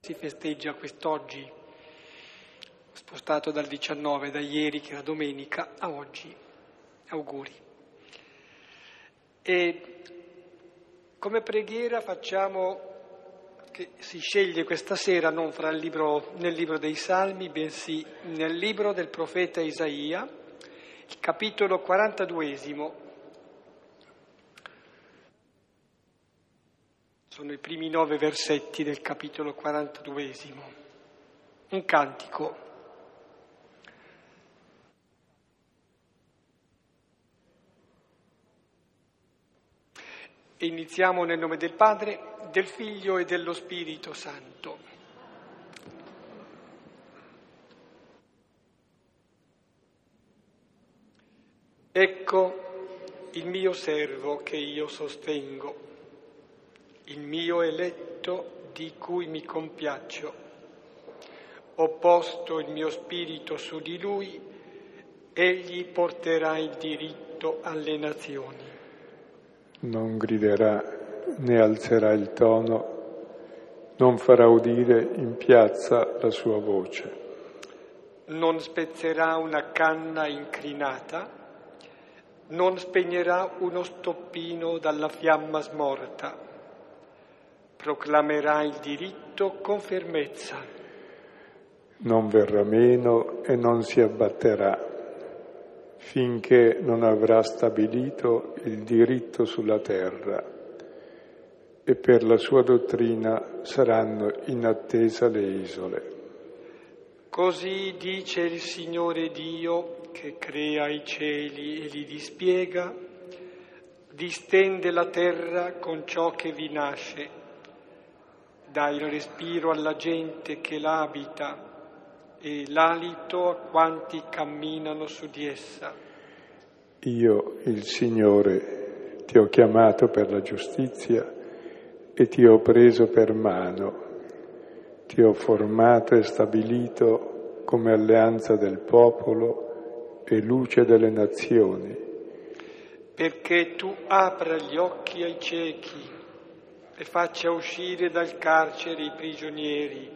Si festeggia quest'oggi, spostato dal 19, da ieri che era domenica, a oggi. Auguri. E come preghiera facciamo che si sceglie questa sera non libro, nel libro dei Salmi, bensì nel libro del profeta Isaia, capitolo 42 Sono i primi nove versetti del capitolo 42 Un cantico. Iniziamo nel nome del Padre, del Figlio e dello Spirito Santo. Ecco il mio servo che io sostengo il mio eletto di cui mi compiaccio. Ho posto il mio spirito su di lui, egli porterà il diritto alle nazioni. Non griderà né alzerà il tono, non farà udire in piazza la sua voce. Non spezzerà una canna incrinata, non spegnerà uno stoppino dalla fiamma smorta proclamerà il diritto con fermezza. Non verrà meno e non si abbatterà finché non avrà stabilito il diritto sulla terra e per la sua dottrina saranno in attesa le isole. Così dice il Signore Dio che crea i cieli e li dispiega, distende la terra con ciò che vi nasce dà il respiro alla gente che l'abita e l'alito a quanti camminano su di essa. Io, il Signore, ti ho chiamato per la giustizia e ti ho preso per mano, ti ho formato e stabilito come alleanza del popolo e luce delle nazioni. Perché tu apra gli occhi ai ciechi e faccia uscire dal carcere i prigionieri,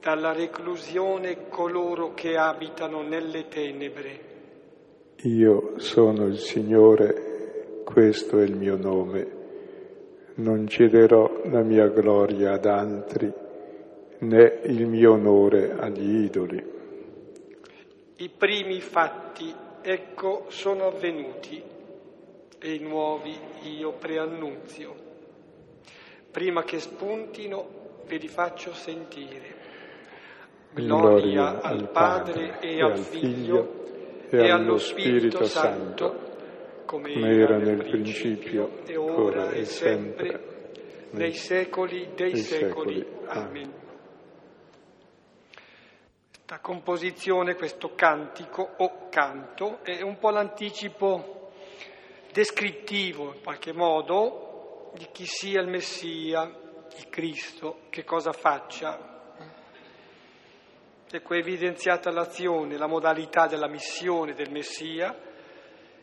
dalla reclusione coloro che abitano nelle tenebre. Io sono il Signore, questo è il mio nome. Non cederò la mia gloria ad altri, né il mio onore agli idoli. I primi fatti, ecco, sono avvenuti e i nuovi io preannunzio prima che spuntino ve li faccio sentire. Gloria al Padre e al Figlio e allo Spirito Santo, come era nel principio, e ora e sempre, nei secoli dei secoli. Amen. Questa composizione, questo cantico o canto, è un po' l'anticipo descrittivo, in qualche modo, di chi sia il Messia, il Cristo, che cosa faccia. Ecco, è evidenziata l'azione, la modalità della missione del Messia.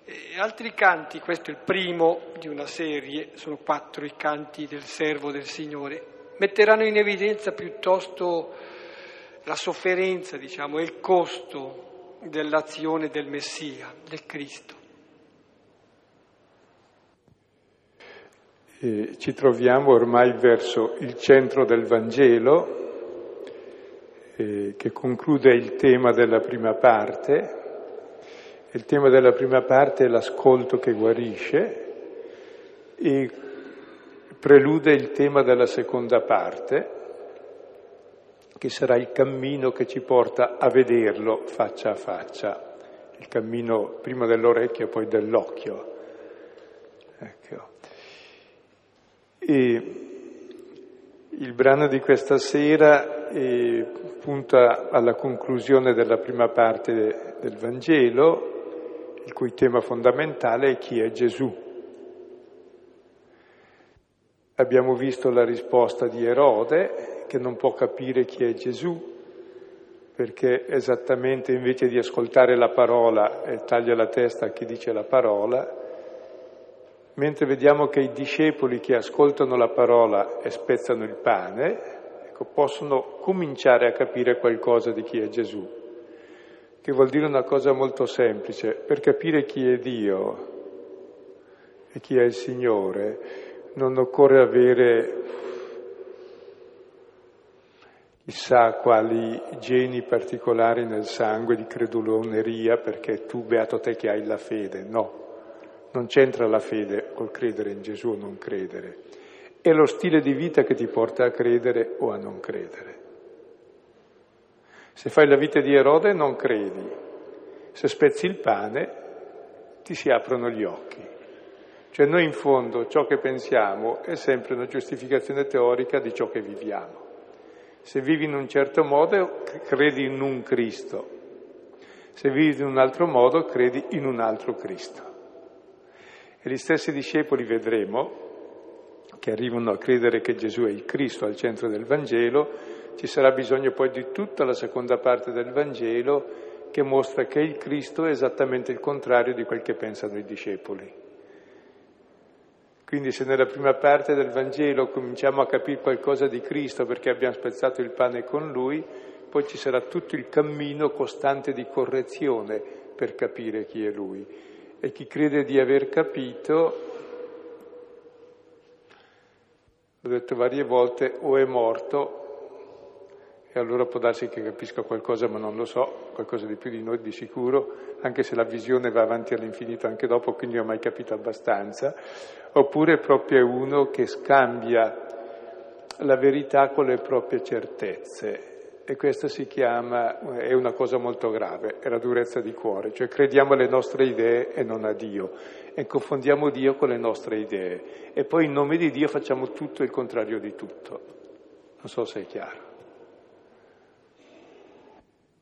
E altri canti, questo è il primo di una serie, sono quattro i canti del servo del Signore, metteranno in evidenza piuttosto la sofferenza, diciamo, e il costo dell'azione del Messia, del Cristo. E ci troviamo ormai verso il centro del Vangelo, eh, che conclude il tema della prima parte. Il tema della prima parte è l'ascolto che guarisce e prelude il tema della seconda parte, che sarà il cammino che ci porta a vederlo faccia a faccia, il cammino prima dell'orecchio e poi dell'occhio. Ecco. E il brano di questa sera eh, punta alla conclusione della prima parte del Vangelo, il cui tema fondamentale è chi è Gesù. Abbiamo visto la risposta di Erode, che non può capire chi è Gesù, perché esattamente invece di ascoltare la parola e taglia la testa a chi dice la parola, mentre vediamo che i discepoli che ascoltano la parola e spezzano il pane, ecco, possono cominciare a capire qualcosa di chi è Gesù, che vuol dire una cosa molto semplice. Per capire chi è Dio e chi è il Signore non occorre avere chissà quali geni particolari nel sangue di creduloneria perché tu, beato te che hai la fede, no. Non c'entra la fede col credere in Gesù o non credere. È lo stile di vita che ti porta a credere o a non credere. Se fai la vita di Erode non credi. Se spezzi il pane ti si aprono gli occhi. Cioè noi in fondo ciò che pensiamo è sempre una giustificazione teorica di ciò che viviamo. Se vivi in un certo modo credi in un Cristo, se vivi in un altro modo credi in un altro Cristo. E gli stessi discepoli vedremo che arrivano a credere che Gesù è il Cristo al centro del Vangelo, ci sarà bisogno poi di tutta la seconda parte del Vangelo che mostra che il Cristo è esattamente il contrario di quel che pensano i discepoli. Quindi se nella prima parte del Vangelo cominciamo a capire qualcosa di Cristo perché abbiamo spezzato il pane con Lui, poi ci sarà tutto il cammino costante di correzione per capire chi è Lui. E chi crede di aver capito, l'ho detto varie volte, o è morto e allora può darsi che capisca qualcosa, ma non lo so, qualcosa di più di noi di sicuro, anche se la visione va avanti all'infinito anche dopo, quindi ho mai capito abbastanza, oppure proprio è uno che scambia la verità con le proprie certezze. E questo si chiama, è una cosa molto grave, è la durezza di cuore, cioè crediamo alle nostre idee e non a Dio, e confondiamo Dio con le nostre idee, e poi in nome di Dio facciamo tutto il contrario di tutto. Non so se è chiaro.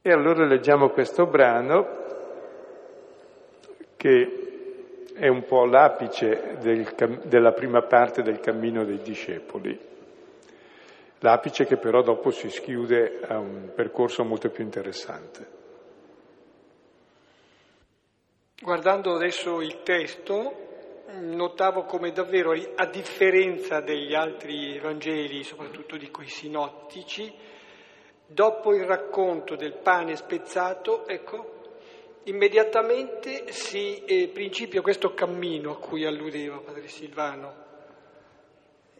E allora leggiamo questo brano che è un po' l'apice del, della prima parte del cammino dei discepoli, l'apice che però dopo si schiude a un percorso molto più interessante. Guardando adesso il testo, notavo come davvero, a differenza degli altri Vangeli, soprattutto di quei sinottici, dopo il racconto del pane spezzato, ecco, immediatamente si eh, principia questo cammino a cui alludeva Padre Silvano.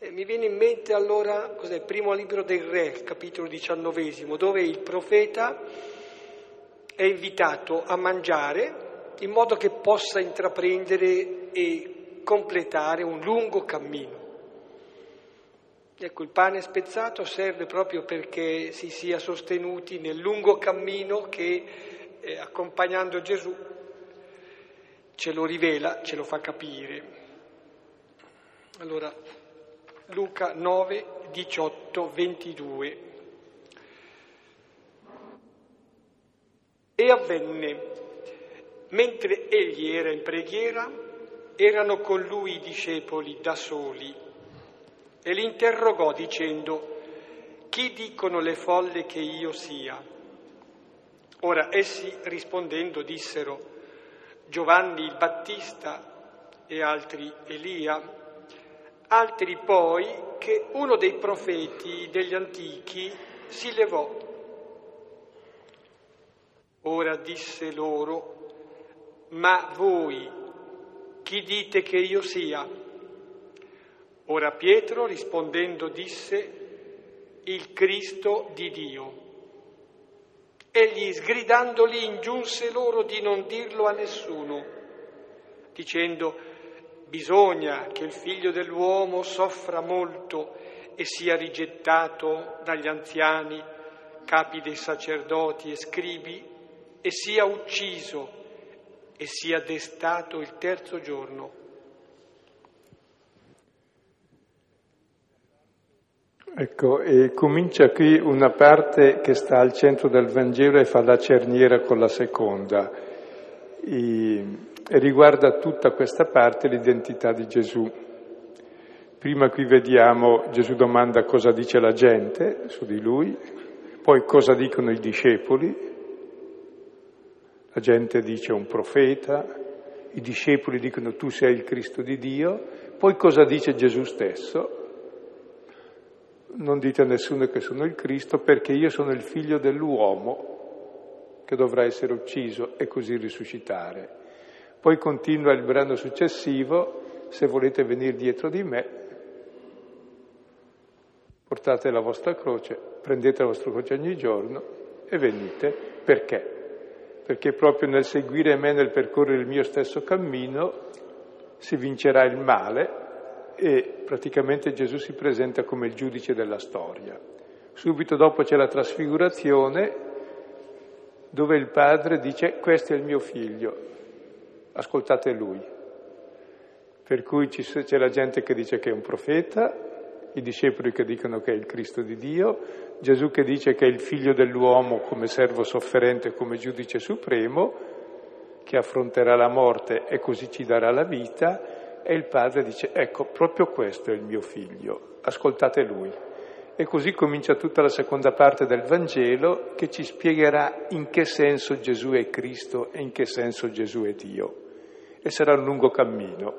E mi viene in mente allora cos'è, il primo libro del Re, capitolo diciannovesimo, dove il profeta è invitato a mangiare in modo che possa intraprendere e completare un lungo cammino. Ecco, il pane spezzato serve proprio perché si sia sostenuti nel lungo cammino che, eh, accompagnando Gesù, ce lo rivela, ce lo fa capire. Allora, Luca 9, 18, 22. E avvenne, mentre egli era in preghiera, erano con lui i discepoli da soli e li interrogò dicendo, chi dicono le folle che io sia? Ora essi rispondendo dissero, Giovanni il Battista e altri Elia, altri poi che uno dei profeti degli antichi si levò. Ora disse loro, ma voi chi dite che io sia? Ora Pietro rispondendo disse, il Cristo di Dio. Egli sgridandoli ingiunse loro di non dirlo a nessuno, dicendo, bisogna che il figlio dell'uomo soffra molto e sia rigettato dagli anziani, capi dei sacerdoti e scribi, e sia ucciso e sia destato il terzo giorno. Ecco, e comincia qui una parte che sta al centro del Vangelo e fa la cerniera con la seconda. E, e riguarda tutta questa parte l'identità di Gesù. Prima qui vediamo Gesù domanda cosa dice la gente su di lui, poi cosa dicono i discepoli. La gente dice un profeta, i discepoli dicono tu sei il Cristo di Dio, poi cosa dice Gesù stesso? non dite a nessuno che sono il Cristo perché io sono il figlio dell'uomo che dovrà essere ucciso e così risuscitare. Poi continua il brano successivo, se volete venire dietro di me, portate la vostra croce, prendete la vostra croce ogni giorno e venite. Perché? Perché proprio nel seguire me, nel percorrere il mio stesso cammino, si vincerà il male e praticamente Gesù si presenta come il giudice della storia. Subito dopo c'è la trasfigurazione dove il padre dice questo è il mio figlio, ascoltate lui. Per cui c'è la gente che dice che è un profeta, i discepoli che dicono che è il Cristo di Dio, Gesù che dice che è il figlio dell'uomo come servo sofferente, come giudice supremo, che affronterà la morte e così ci darà la vita, e il padre dice, ecco, proprio questo è il mio figlio, ascoltate lui. E così comincia tutta la seconda parte del Vangelo che ci spiegherà in che senso Gesù è Cristo e in che senso Gesù è Dio. E sarà un lungo cammino.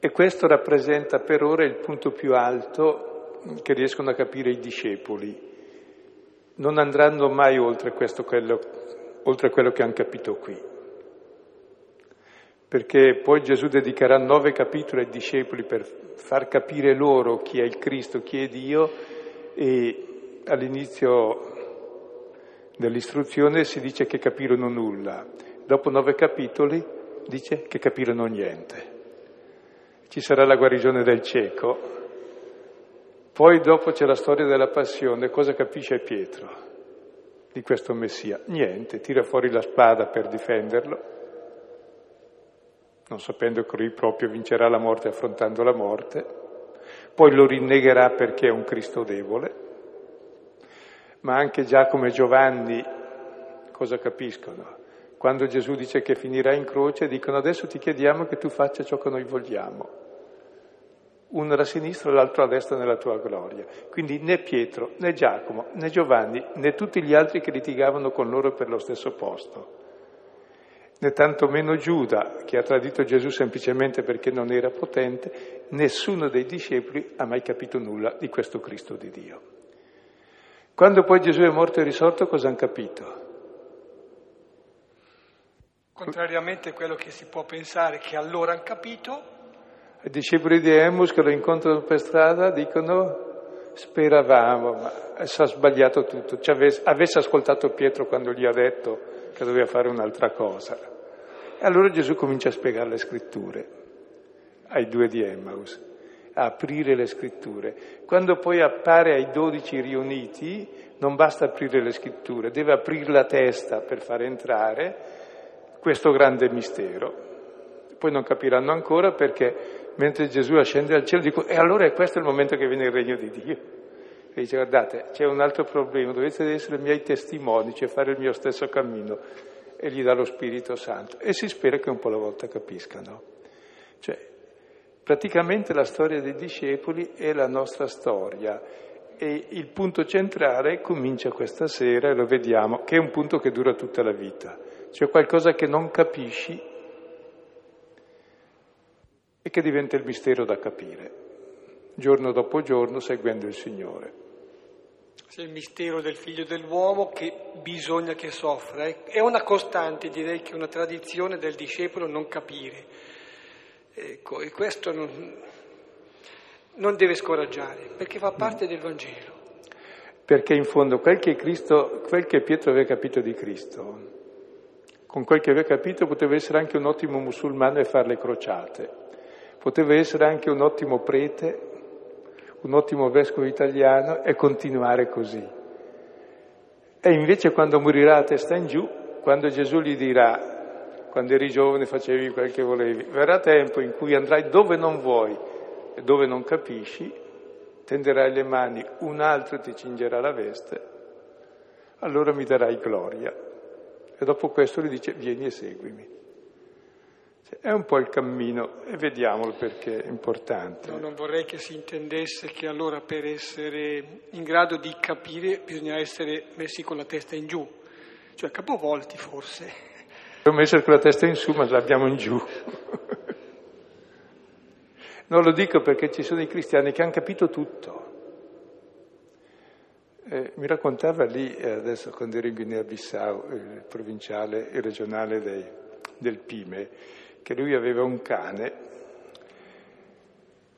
E questo rappresenta per ora il punto più alto che riescono a capire i discepoli. Non andranno mai oltre, questo, quello, oltre quello che hanno capito qui perché poi Gesù dedicherà nove capitoli ai discepoli per far capire loro chi è il Cristo, chi è Dio e all'inizio dell'istruzione si dice che capirono nulla, dopo nove capitoli dice che capirono niente. Ci sarà la guarigione del cieco, poi dopo c'è la storia della passione, cosa capisce Pietro di questo Messia? Niente, tira fuori la spada per difenderlo non sapendo che lui proprio vincerà la morte affrontando la morte, poi lo rinnegherà perché è un Cristo debole, ma anche Giacomo e Giovanni cosa capiscono? Quando Gesù dice che finirà in croce, dicono adesso ti chiediamo che tu faccia ciò che noi vogliamo. Uno alla sinistra e l'altro a destra nella tua gloria. Quindi né Pietro, né Giacomo, né Giovanni, né tutti gli altri che litigavano con loro per lo stesso posto né tantomeno Giuda, che ha tradito Gesù semplicemente perché non era potente, nessuno dei discepoli ha mai capito nulla di questo Cristo di Dio. Quando poi Gesù è morto e risorto, cosa hanno capito? Contrariamente a quello che si può pensare che allora hanno capito. I discepoli di Emus che lo incontrano per strada dicono speravamo, ma si è sbagliato tutto. Avesse ascoltato Pietro quando gli ha detto che doveva fare un'altra cosa. E allora Gesù comincia a spiegare le scritture ai due di Emmaus, a aprire le scritture. Quando poi appare ai dodici riuniti, non basta aprire le scritture, deve aprire la testa per far entrare questo grande mistero. Poi non capiranno ancora perché mentre Gesù ascende al cielo dico, e allora è questo il momento che viene il regno di Dio. E dice, guardate, c'è un altro problema, dovete essere miei testimoni, cioè fare il mio stesso cammino. E gli dà lo Spirito Santo. E si spera che un po' alla volta capiscano. Cioè, praticamente la storia dei discepoli è la nostra storia. E il punto centrale comincia questa sera, e lo vediamo, che è un punto che dura tutta la vita. C'è qualcosa che non capisci e che diventa il mistero da capire, giorno dopo giorno seguendo il Signore. C'è il mistero del figlio dell'uomo che bisogna che soffra. È una costante, direi che è una tradizione del discepolo non capire. Ecco, e questo non, non deve scoraggiare, perché fa parte del Vangelo. Perché in fondo quel che, Cristo, quel che Pietro aveva capito di Cristo, con quel che aveva capito poteva essere anche un ottimo musulmano e fare le crociate, poteva essere anche un ottimo prete un ottimo vescovo italiano e continuare così. E invece quando morirà a testa in giù, quando Gesù gli dirà, quando eri giovane facevi quel che volevi, verrà tempo in cui andrai dove non vuoi e dove non capisci, tenderai le mani, un altro ti cingerà la veste, allora mi darai gloria. E dopo questo gli dice vieni e seguimi. È un po' il cammino e vediamolo perché è importante. No, non vorrei che si intendesse che allora per essere in grado di capire bisogna essere messi con la testa in giù, cioè capovolti forse. Dobbiamo essere con la testa in su ma l'abbiamo in giù. non lo dico perché ci sono i cristiani che hanno capito tutto. Eh, mi raccontava lì, eh, adesso quando ero in Guinea-Bissau, il provinciale e regionale dei, del Pime, che lui aveva un cane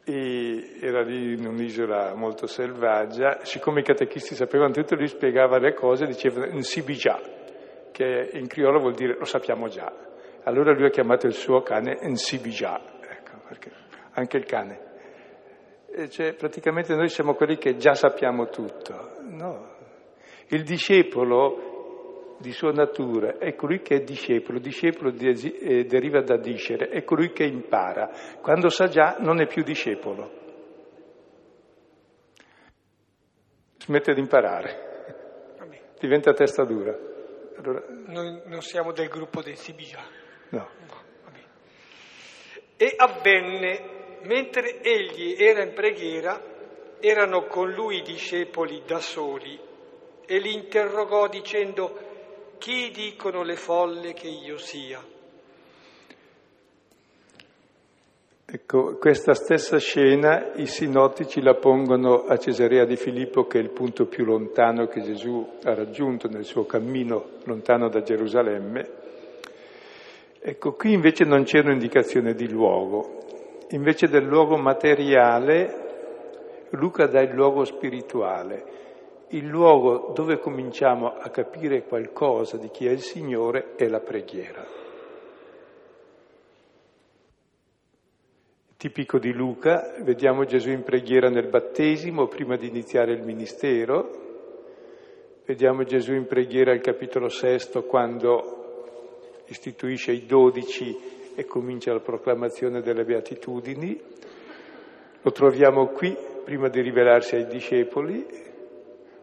e era lì in un'isola molto selvaggia, siccome i catechisti sapevano tutto, lui spiegava le cose, diceva Nsibija, che in criolo vuol dire lo sappiamo già. Allora lui ha chiamato il suo cane Nsibija, ecco, perché anche il cane. E cioè, praticamente noi siamo quelli che già sappiamo tutto. No. Il discepolo di sua natura è colui che è discepolo, discepolo eh, deriva da discere, è colui che impara. Quando sa già non è più discepolo. Smette di imparare, diventa testa dura. Allora... Noi non siamo del gruppo dei Sibia. No. no e avvenne mentre egli era in preghiera, erano con lui i discepoli da soli e li interrogò dicendo, chi dicono le folle che io sia? Ecco, questa stessa scena i sinottici la pongono a Cesarea di Filippo, che è il punto più lontano che Gesù ha raggiunto nel suo cammino lontano da Gerusalemme. Ecco, qui invece non c'è un'indicazione di luogo, invece del luogo materiale, Luca dà il luogo spirituale, il luogo dove cominciamo a capire qualcosa di chi è il Signore è la preghiera. Tipico di Luca, vediamo Gesù in preghiera nel battesimo prima di iniziare il ministero, vediamo Gesù in preghiera al capitolo sesto quando istituisce i dodici e comincia la proclamazione delle beatitudini. Lo troviamo qui prima di rivelarsi ai discepoli,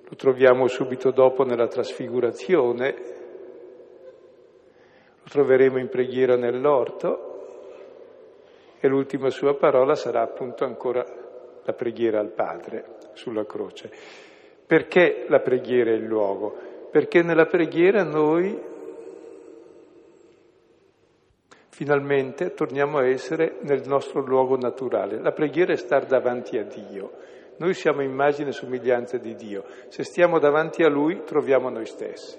lo troviamo subito dopo nella trasfigurazione, lo troveremo in preghiera nell'orto e l'ultima sua parola sarà appunto ancora la preghiera al Padre sulla croce. Perché la preghiera è il luogo? Perché nella preghiera noi Finalmente torniamo a essere nel nostro luogo naturale. La preghiera è stare davanti a Dio. Noi siamo immagine e somiglianza di Dio. Se stiamo davanti a Lui troviamo noi stessi.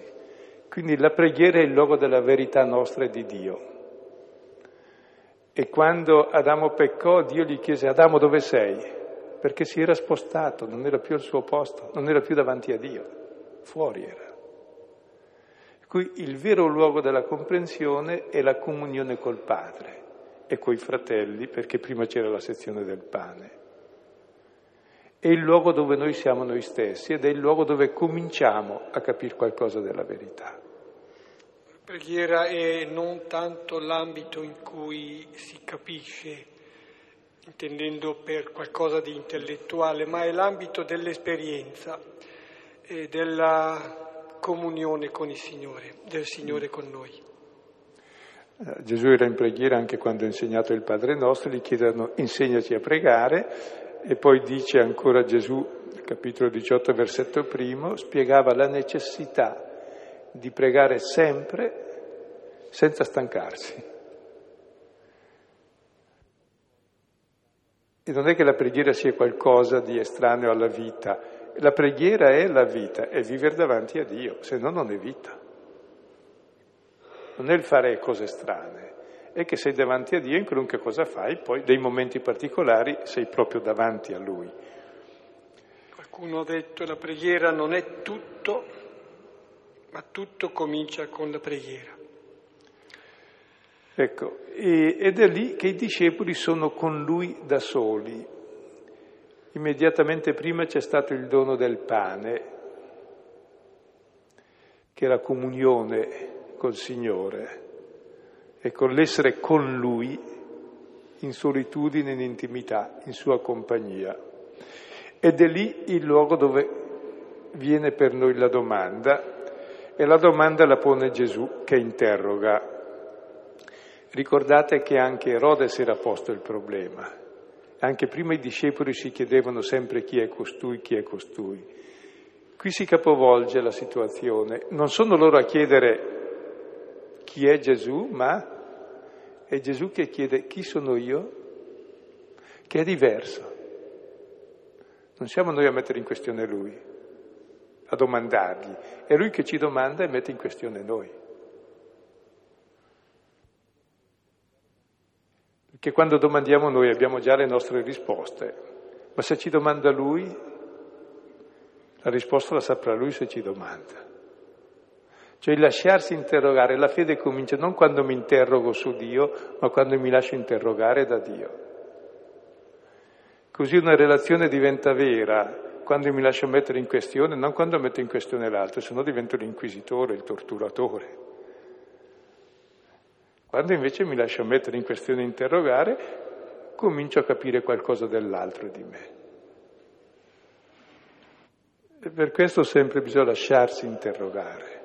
Quindi la preghiera è il luogo della verità nostra e di Dio. E quando Adamo peccò, Dio gli chiese, Adamo dove sei? Perché si era spostato, non era più al suo posto, non era più davanti a Dio, fuori era. Qui il vero luogo della comprensione è la comunione col Padre e coi fratelli, perché prima c'era la sezione del pane. È il luogo dove noi siamo noi stessi ed è il luogo dove cominciamo a capire qualcosa della verità. La preghiera è non tanto l'ambito in cui si capisce, intendendo per qualcosa di intellettuale, ma è l'ambito dell'esperienza, e della comunione con il Signore, del Signore con noi. Eh, Gesù era in preghiera anche quando ha insegnato il Padre nostro, gli chiedono insegnaci a pregare e poi dice ancora Gesù, capitolo 18, versetto primo, spiegava la necessità di pregare sempre senza stancarsi. E non è che la preghiera sia qualcosa di estraneo alla vita, la preghiera è la vita, è vivere davanti a Dio, se no non è vita. Non è il fare cose strane, è che sei davanti a Dio in qualunque cosa fai, poi dei momenti particolari sei proprio davanti a Lui. Qualcuno ha detto la preghiera non è tutto, ma tutto comincia con la preghiera. Ecco, ed è lì che i discepoli sono con lui da soli, Immediatamente prima c'è stato il dono del pane, che è la comunione col Signore e con l'essere con Lui in solitudine, in intimità, in sua compagnia. Ed è lì il luogo dove viene per noi la domanda e la domanda la pone Gesù che interroga. Ricordate che anche Erode si era posto il problema anche prima i discepoli si chiedevano sempre chi è costui, chi è costui. Qui si capovolge la situazione. Non sono loro a chiedere chi è Gesù, ma è Gesù che chiede chi sono io, che è diverso. Non siamo noi a mettere in questione lui. a domandargli. È lui che ci domanda e mette in questione noi. Perché quando domandiamo noi abbiamo già le nostre risposte, ma se ci domanda lui, la risposta la saprà lui se ci domanda. Cioè il lasciarsi interrogare, la fede comincia non quando mi interrogo su Dio, ma quando mi lascio interrogare da Dio. Così una relazione diventa vera quando mi lascio mettere in questione, non quando metto in questione l'altro, se no divento l'inquisitore, il torturatore. Quando invece mi lascio mettere in questione e interrogare, comincio a capire qualcosa dell'altro di me. E per questo sempre bisogna lasciarsi interrogare.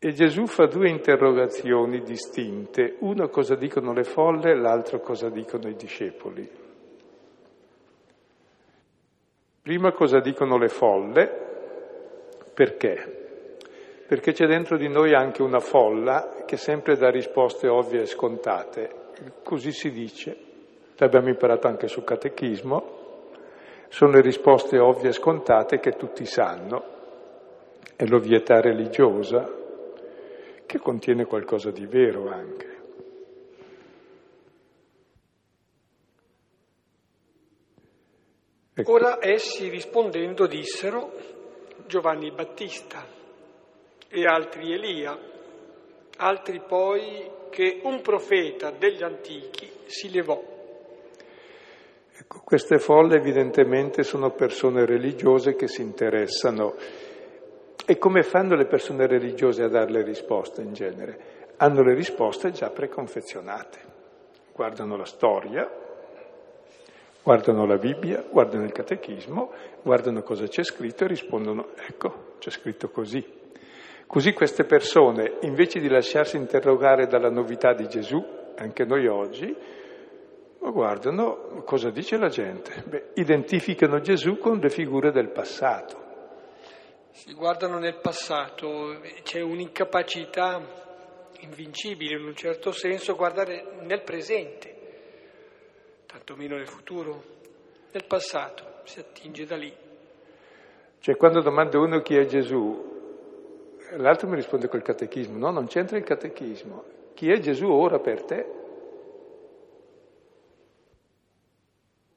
E Gesù fa due interrogazioni distinte, una cosa dicono le folle, l'altra cosa dicono i discepoli. Prima cosa dicono le folle, perché? Perché c'è dentro di noi anche una folla che sempre dà risposte ovvie e scontate, così si dice, l'abbiamo imparato anche sul catechismo, sono le risposte ovvie e scontate che tutti sanno, è l'ovvietà religiosa, che contiene qualcosa di vero anche. Ecco. Ora essi rispondendo dissero Giovanni Battista e altri Elia, altri poi che un profeta degli antichi si levò. Ecco, queste folle evidentemente sono persone religiose che si interessano e come fanno le persone religiose a dare le risposte in genere? Hanno le risposte già preconfezionate. Guardano la storia, guardano la Bibbia, guardano il catechismo, guardano cosa c'è scritto e rispondono, ecco, c'è scritto così. Così queste persone, invece di lasciarsi interrogare dalla novità di Gesù, anche noi oggi, guardano cosa dice la gente. Beh, identificano Gesù con le figure del passato si guardano nel passato, c'è un'incapacità invincibile in un certo senso guardare nel presente, tantomeno nel futuro, nel passato, si attinge da lì. Cioè quando domanda uno chi è Gesù, l'altro mi risponde col catechismo, no, non c'entra il catechismo, chi è Gesù ora per te?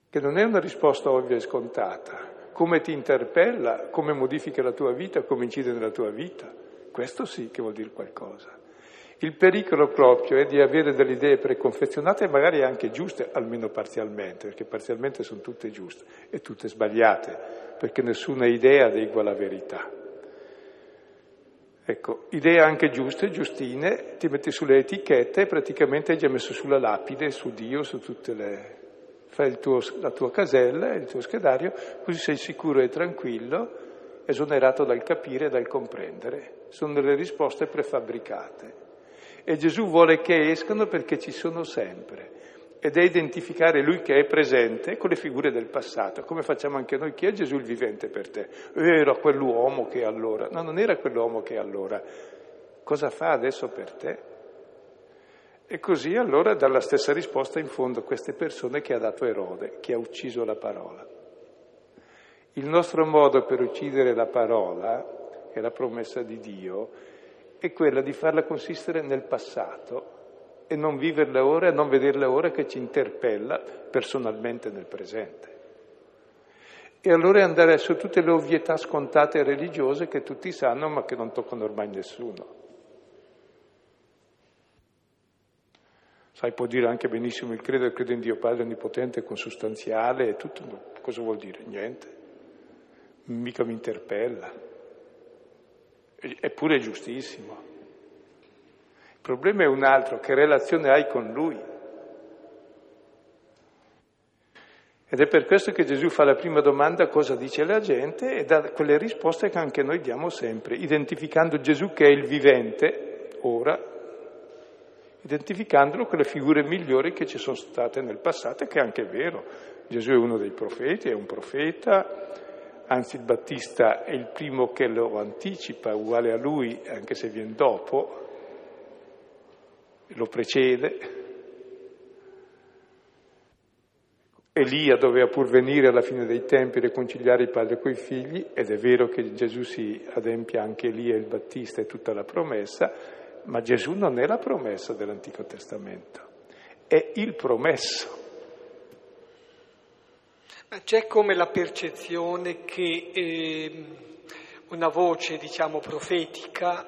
Che non è una risposta ovvia e scontata, come ti interpella, come modifica la tua vita, come incide nella tua vita. Questo sì che vuol dire qualcosa. Il pericolo proprio è di avere delle idee preconfezionate e magari anche giuste, almeno parzialmente, perché parzialmente sono tutte giuste e tutte sbagliate, perché nessuna idea adegua alla verità. Ecco, idee anche giuste, giustine, ti metti sulle etichette e praticamente hai già messo sulla lapide, su Dio, su tutte le, fai tuo, la tua casella, il tuo schedario, così sei sicuro e tranquillo, esonerato dal capire e dal comprendere. Sono delle risposte prefabbricate. E Gesù vuole che escano perché ci sono sempre. Ed è identificare Lui che è presente con le figure del passato, come facciamo anche noi. Chi è Gesù il vivente per te? Era quell'uomo che allora. No, non era quell'uomo che allora. Cosa fa adesso per te? E così allora dà la stessa risposta in fondo a queste persone che ha dato Erode, che ha ucciso la parola. Il nostro modo per uccidere la parola, che è la promessa di Dio, è quella di farla consistere nel passato e non viverla ora e non vederla ora che ci interpella personalmente nel presente. E allora andare su tutte le ovvietà scontate religiose che tutti sanno ma che non toccano ormai nessuno. Sai, può dire anche benissimo il credo, il credo in Dio Padre Onnipotente, consustanziale e tutto. Cosa vuol dire? Niente. Mica mi interpella. Eppure è giustissimo. Il problema è un altro, che relazione hai con Lui? Ed è per questo che Gesù fa la prima domanda cosa dice la gente e dà quelle risposte che anche noi diamo sempre, identificando Gesù che è il vivente, ora, identificandolo con le figure migliori che ci sono state nel passato, che è anche vero. Gesù è uno dei profeti, è un profeta, anzi il Battista è il primo che lo anticipa, uguale a lui, anche se viene dopo, lo precede. Elia doveva pur venire alla fine dei tempi e riconciliare il padre coi figli, ed è vero che Gesù si adempia anche Elia il Battista e tutta la promessa, ma Gesù non è la promessa dell'Antico Testamento, è il promesso. C'è come la percezione che eh, una voce, diciamo, profetica,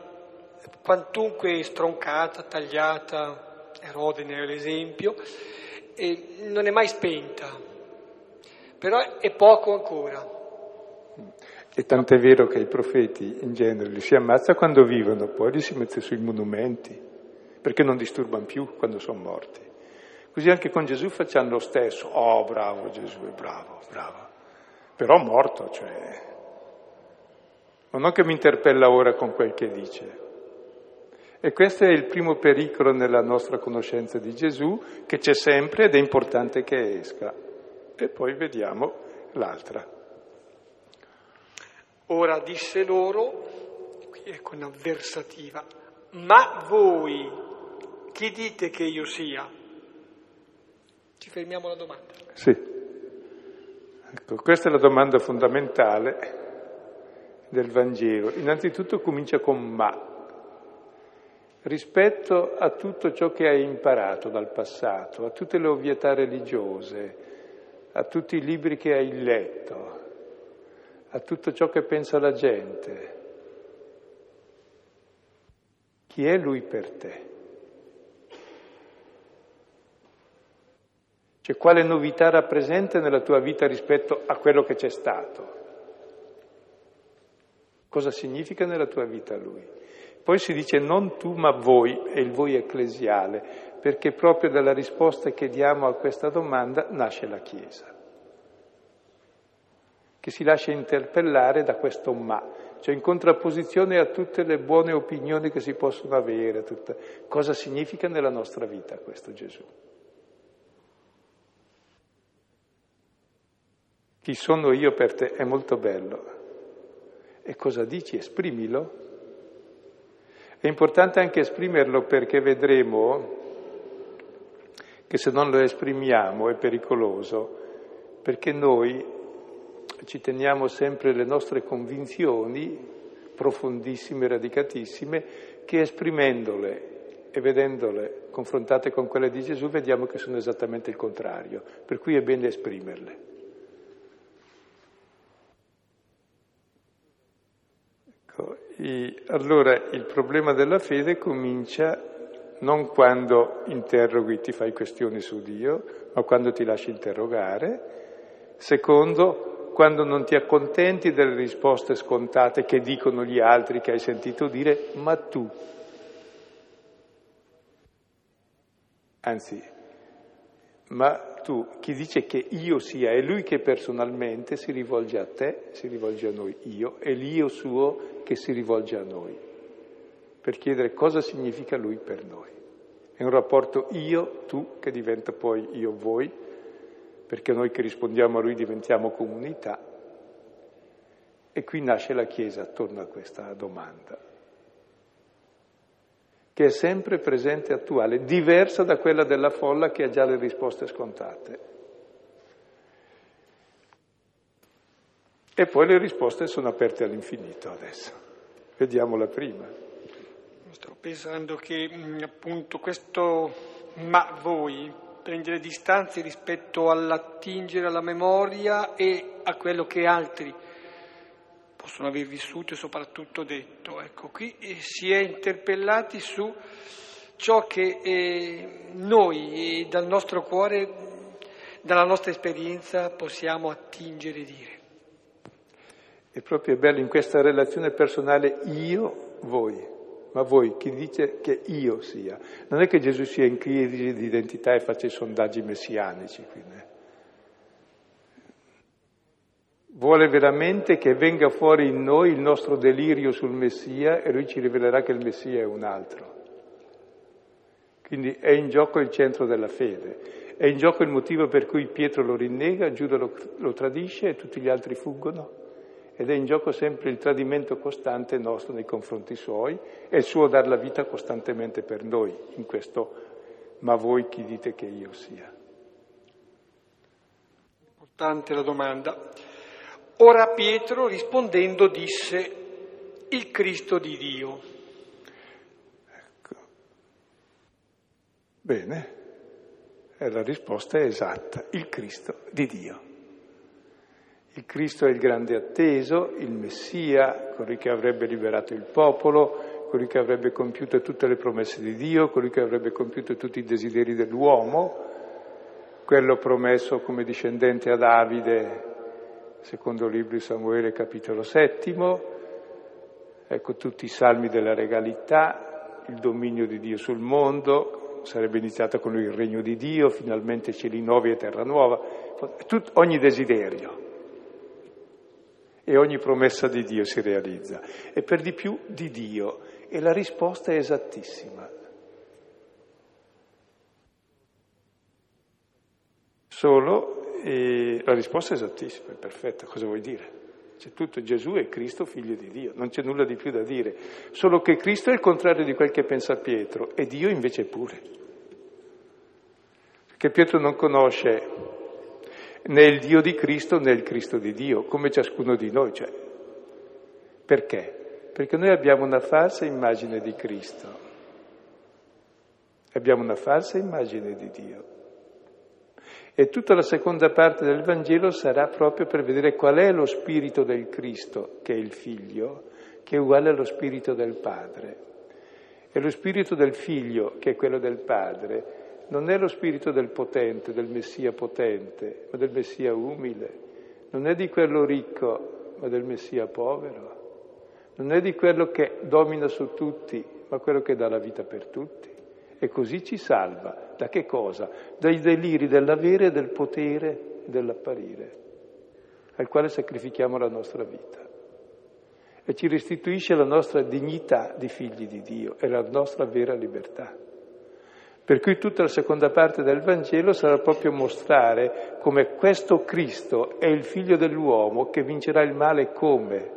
quantunque stroncata, tagliata, Erode ne è l'esempio, eh, non è mai spenta, però è poco ancora. E tant'è vero che i profeti in genere li si ammazza quando vivono, poi li si mette sui monumenti, perché non disturbano più quando sono morti. Così anche con Gesù facciamo lo stesso. Oh, bravo Gesù, bravo, bravo. Però morto, cioè... Non che mi interpella ora con quel che dice. E questo è il primo pericolo nella nostra conoscenza di Gesù, che c'è sempre ed è importante che esca. E poi vediamo l'altra. Ora disse loro, qui è con avversativa, ma voi chi dite che io sia? Ci fermiamo alla domanda. Sì. Ecco, questa è la domanda fondamentale del Vangelo. Innanzitutto comincia con ma rispetto a tutto ciò che hai imparato dal passato, a tutte le ovvietà religiose, a tutti i libri che hai letto, a tutto ciò che pensa la gente. Chi è lui per te? Cioè quale novità rappresenta nella tua vita rispetto a quello che c'è stato? Cosa significa nella tua vita lui? Poi si dice non tu ma voi, e il voi ecclesiale, perché proprio dalla risposta che diamo a questa domanda nasce la Chiesa, che si lascia interpellare da questo ma, cioè in contrapposizione a tutte le buone opinioni che si possono avere. Tutta... Cosa significa nella nostra vita questo Gesù? Chi sono io per te è molto bello. E cosa dici? Esprimilo. È importante anche esprimerlo perché vedremo che se non lo esprimiamo è pericoloso, perché noi ci teniamo sempre le nostre convinzioni profondissime, radicatissime, che esprimendole e vedendole confrontate con quelle di Gesù vediamo che sono esattamente il contrario, per cui è bene esprimerle. E allora il problema della fede comincia non quando interroghi, ti fai questioni su Dio, ma quando ti lasci interrogare. Secondo, quando non ti accontenti delle risposte scontate che dicono gli altri che hai sentito dire, ma tu. Anzi, ma tu, chi dice che io sia, è lui che personalmente si rivolge a te, si rivolge a noi, io, è l'io suo che si rivolge a noi, per chiedere cosa significa lui per noi. È un rapporto io-tu che diventa poi io-voi, perché noi che rispondiamo a lui diventiamo comunità. E qui nasce la Chiesa attorno a questa domanda, che è sempre presente e attuale, diversa da quella della folla che ha già le risposte scontate. E poi le risposte sono aperte all'infinito adesso. Vediamo la prima. Sto pensando che mm, appunto questo ma voi prendere distanze rispetto all'attingere alla memoria e a quello che altri possono aver vissuto e soprattutto detto. Ecco, qui eh, si è interpellati su ciò che eh, noi eh, dal nostro cuore, dalla nostra esperienza possiamo attingere e dire. È proprio bello in questa relazione personale io, voi, ma voi chi dice che io sia. Non è che Gesù sia in crisi di identità e faccia i sondaggi messianici. Quindi. Vuole veramente che venga fuori in noi il nostro delirio sul Messia e lui ci rivelerà che il Messia è un altro. Quindi è in gioco il centro della fede, è in gioco il motivo per cui Pietro lo rinnega, Giuda lo, lo tradisce e tutti gli altri fuggono ed è in gioco sempre il tradimento costante nostro nei confronti suoi e il suo dar la vita costantemente per noi in questo ma voi chi dite che io sia. Tante la domanda. Ora Pietro rispondendo disse il Cristo di Dio. Ecco. Bene, e la risposta è esatta, il Cristo di Dio. Il Cristo è il grande atteso, il Messia, colui che avrebbe liberato il popolo, colui che avrebbe compiuto tutte le promesse di Dio, colui che avrebbe compiuto tutti i desideri dell'uomo, quello promesso come discendente a Davide, secondo libro di Samuele capitolo settimo, ecco tutti i salmi della regalità, il dominio di Dio sul mondo, sarebbe iniziato con lui il regno di Dio, finalmente cieli nuovi e terra nuova, ogni desiderio e ogni promessa di Dio si realizza, e per di più di Dio, e la risposta è esattissima. Solo e la risposta è esattissima, è perfetta, cosa vuoi dire? C'è tutto, Gesù è Cristo, figlio di Dio, non c'è nulla di più da dire, solo che Cristo è il contrario di quel che pensa Pietro e Dio invece pure. Perché Pietro non conosce né il Dio di Cristo né il Cristo di Dio, come ciascuno di noi. Cioè. Perché? Perché noi abbiamo una falsa immagine di Cristo, abbiamo una falsa immagine di Dio. E tutta la seconda parte del Vangelo sarà proprio per vedere qual è lo spirito del Cristo, che è il Figlio, che è uguale allo spirito del Padre. E lo spirito del Figlio, che è quello del Padre, non è lo spirito del potente, del Messia potente, ma del Messia umile. Non è di quello ricco, ma del Messia povero. Non è di quello che domina su tutti, ma quello che dà la vita per tutti e così ci salva. Da che cosa? Dai deliri dell'avere, del potere, dell'apparire, al quale sacrifichiamo la nostra vita. E ci restituisce la nostra dignità di figli di Dio e la nostra vera libertà. Per cui tutta la seconda parte del Vangelo sarà proprio mostrare come questo Cristo è il figlio dell'uomo che vincerà il male come?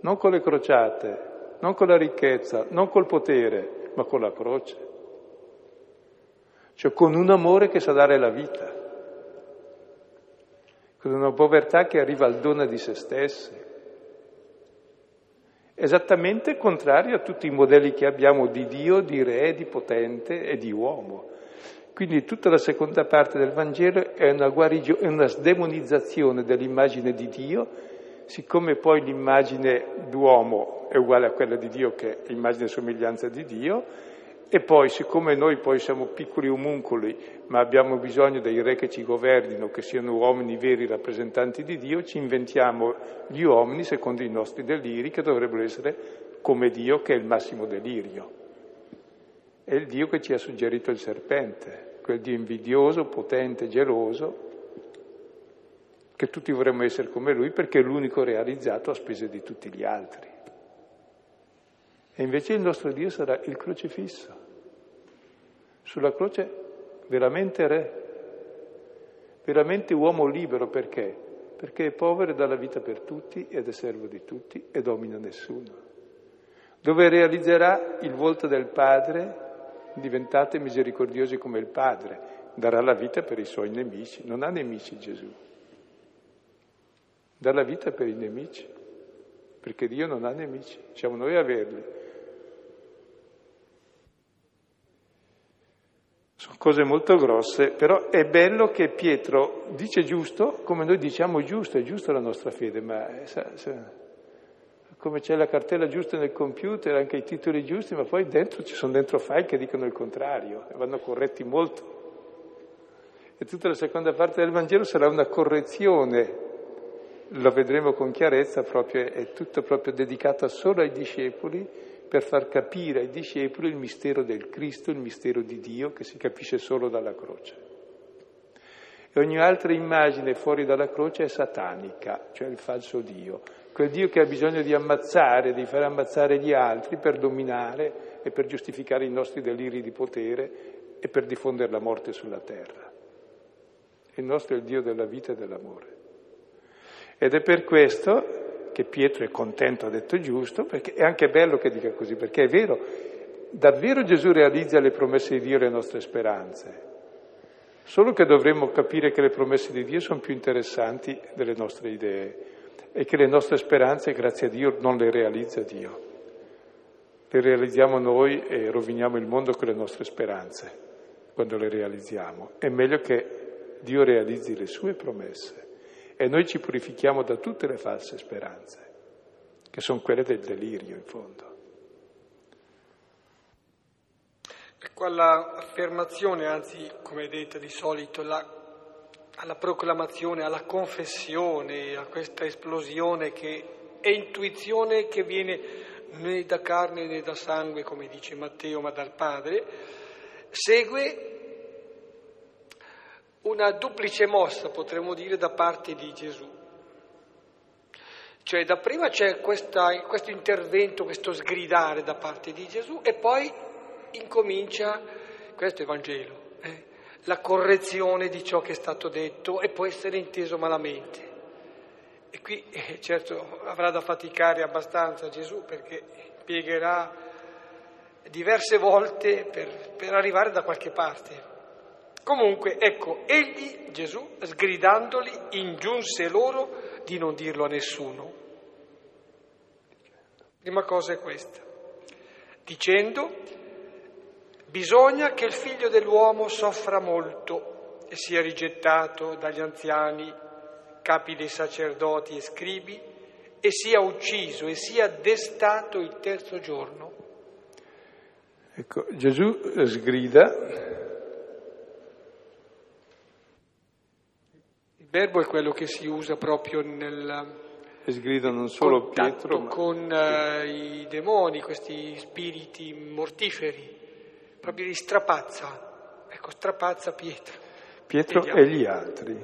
Non con le crociate, non con la ricchezza, non col potere, ma con la croce cioè con un amore che sa dare la vita, con una povertà che arriva al dono di se stessi. Esattamente contrario a tutti i modelli che abbiamo di Dio, di re, di potente e di uomo. Quindi tutta la seconda parte del Vangelo è una, guarigio, è una sdemonizzazione dell'immagine di Dio, siccome poi l'immagine d'uomo è uguale a quella di Dio che è immagine e somiglianza di Dio, e poi, siccome noi poi siamo piccoli omuncoli, ma abbiamo bisogno dei re che ci governino, che siano uomini veri rappresentanti di Dio, ci inventiamo gli uomini secondo i nostri deliri, che dovrebbero essere come Dio, che è il massimo delirio. È il Dio che ci ha suggerito il serpente, quel Dio invidioso, potente, geloso, che tutti vorremmo essere come lui perché è l'unico realizzato a spese di tutti gli altri. E invece il nostro Dio sarà il crocifisso. Sulla croce veramente re, veramente uomo libero perché? Perché è povero e dà la vita per tutti ed è servo di tutti e domina nessuno. Dove realizzerà il volto del Padre, diventate misericordiosi come il Padre, darà la vita per i suoi nemici. Non ha nemici Gesù. Dà la vita per i nemici, perché Dio non ha nemici, siamo noi a averli. Sono cose molto grosse, però è bello che Pietro dice giusto, come noi diciamo giusto, è giusta la nostra fede, ma è, come c'è la cartella giusta nel computer, anche i titoli giusti, ma poi dentro ci sono dentro file che dicono il contrario e vanno corretti molto. E tutta la seconda parte del Vangelo sarà una correzione, lo vedremo con chiarezza, proprio, è tutto proprio dedicato solo ai discepoli per far capire ai discepoli il mistero del Cristo, il mistero di Dio che si capisce solo dalla croce. E ogni altra immagine fuori dalla croce è satanica, cioè il falso Dio, quel Dio che ha bisogno di ammazzare, di far ammazzare gli altri per dominare e per giustificare i nostri deliri di potere e per diffondere la morte sulla terra. Il nostro è il Dio della vita e dell'amore. Ed è per questo che Pietro è contento, ha detto giusto, perché è anche bello che dica così, perché è vero, davvero Gesù realizza le promesse di Dio e le nostre speranze. Solo che dovremmo capire che le promesse di Dio sono più interessanti delle nostre idee e che le nostre speranze, grazie a Dio, non le realizza Dio. Le realizziamo noi e roviniamo il mondo con le nostre speranze quando le realizziamo. È meglio che Dio realizzi le sue promesse e noi ci purifichiamo da tutte le false speranze, che sono quelle del delirio in fondo. Ecco all'affermazione, anzi, come detto di solito, la, alla proclamazione, alla confessione, a questa esplosione che è intuizione che viene né da carne né da sangue, come dice Matteo, ma dal Padre, segue una duplice mossa, potremmo dire, da parte di Gesù. Cioè, dapprima c'è questa, questo intervento, questo sgridare da parte di Gesù e poi incomincia, questo è Vangelo, eh, la correzione di ciò che è stato detto e può essere inteso malamente. E qui eh, certo avrà da faticare abbastanza Gesù perché piegherà diverse volte per, per arrivare da qualche parte. Comunque, ecco, egli, Gesù, sgridandoli, ingiunse loro di non dirlo a nessuno. Prima cosa è questa, dicendo Bisogna che il figlio dell'uomo soffra molto e sia rigettato dagli anziani, capi dei sacerdoti e scribi, e sia ucciso e sia destato il terzo giorno. Ecco, Gesù sgrida. Verbo è quello che si usa proprio nel sgrida non solo Pietro, ma... con uh, i demoni, questi spiriti mortiferi proprio li strapazza, ecco, strapazza Pietro. Pietro e, e gli altri,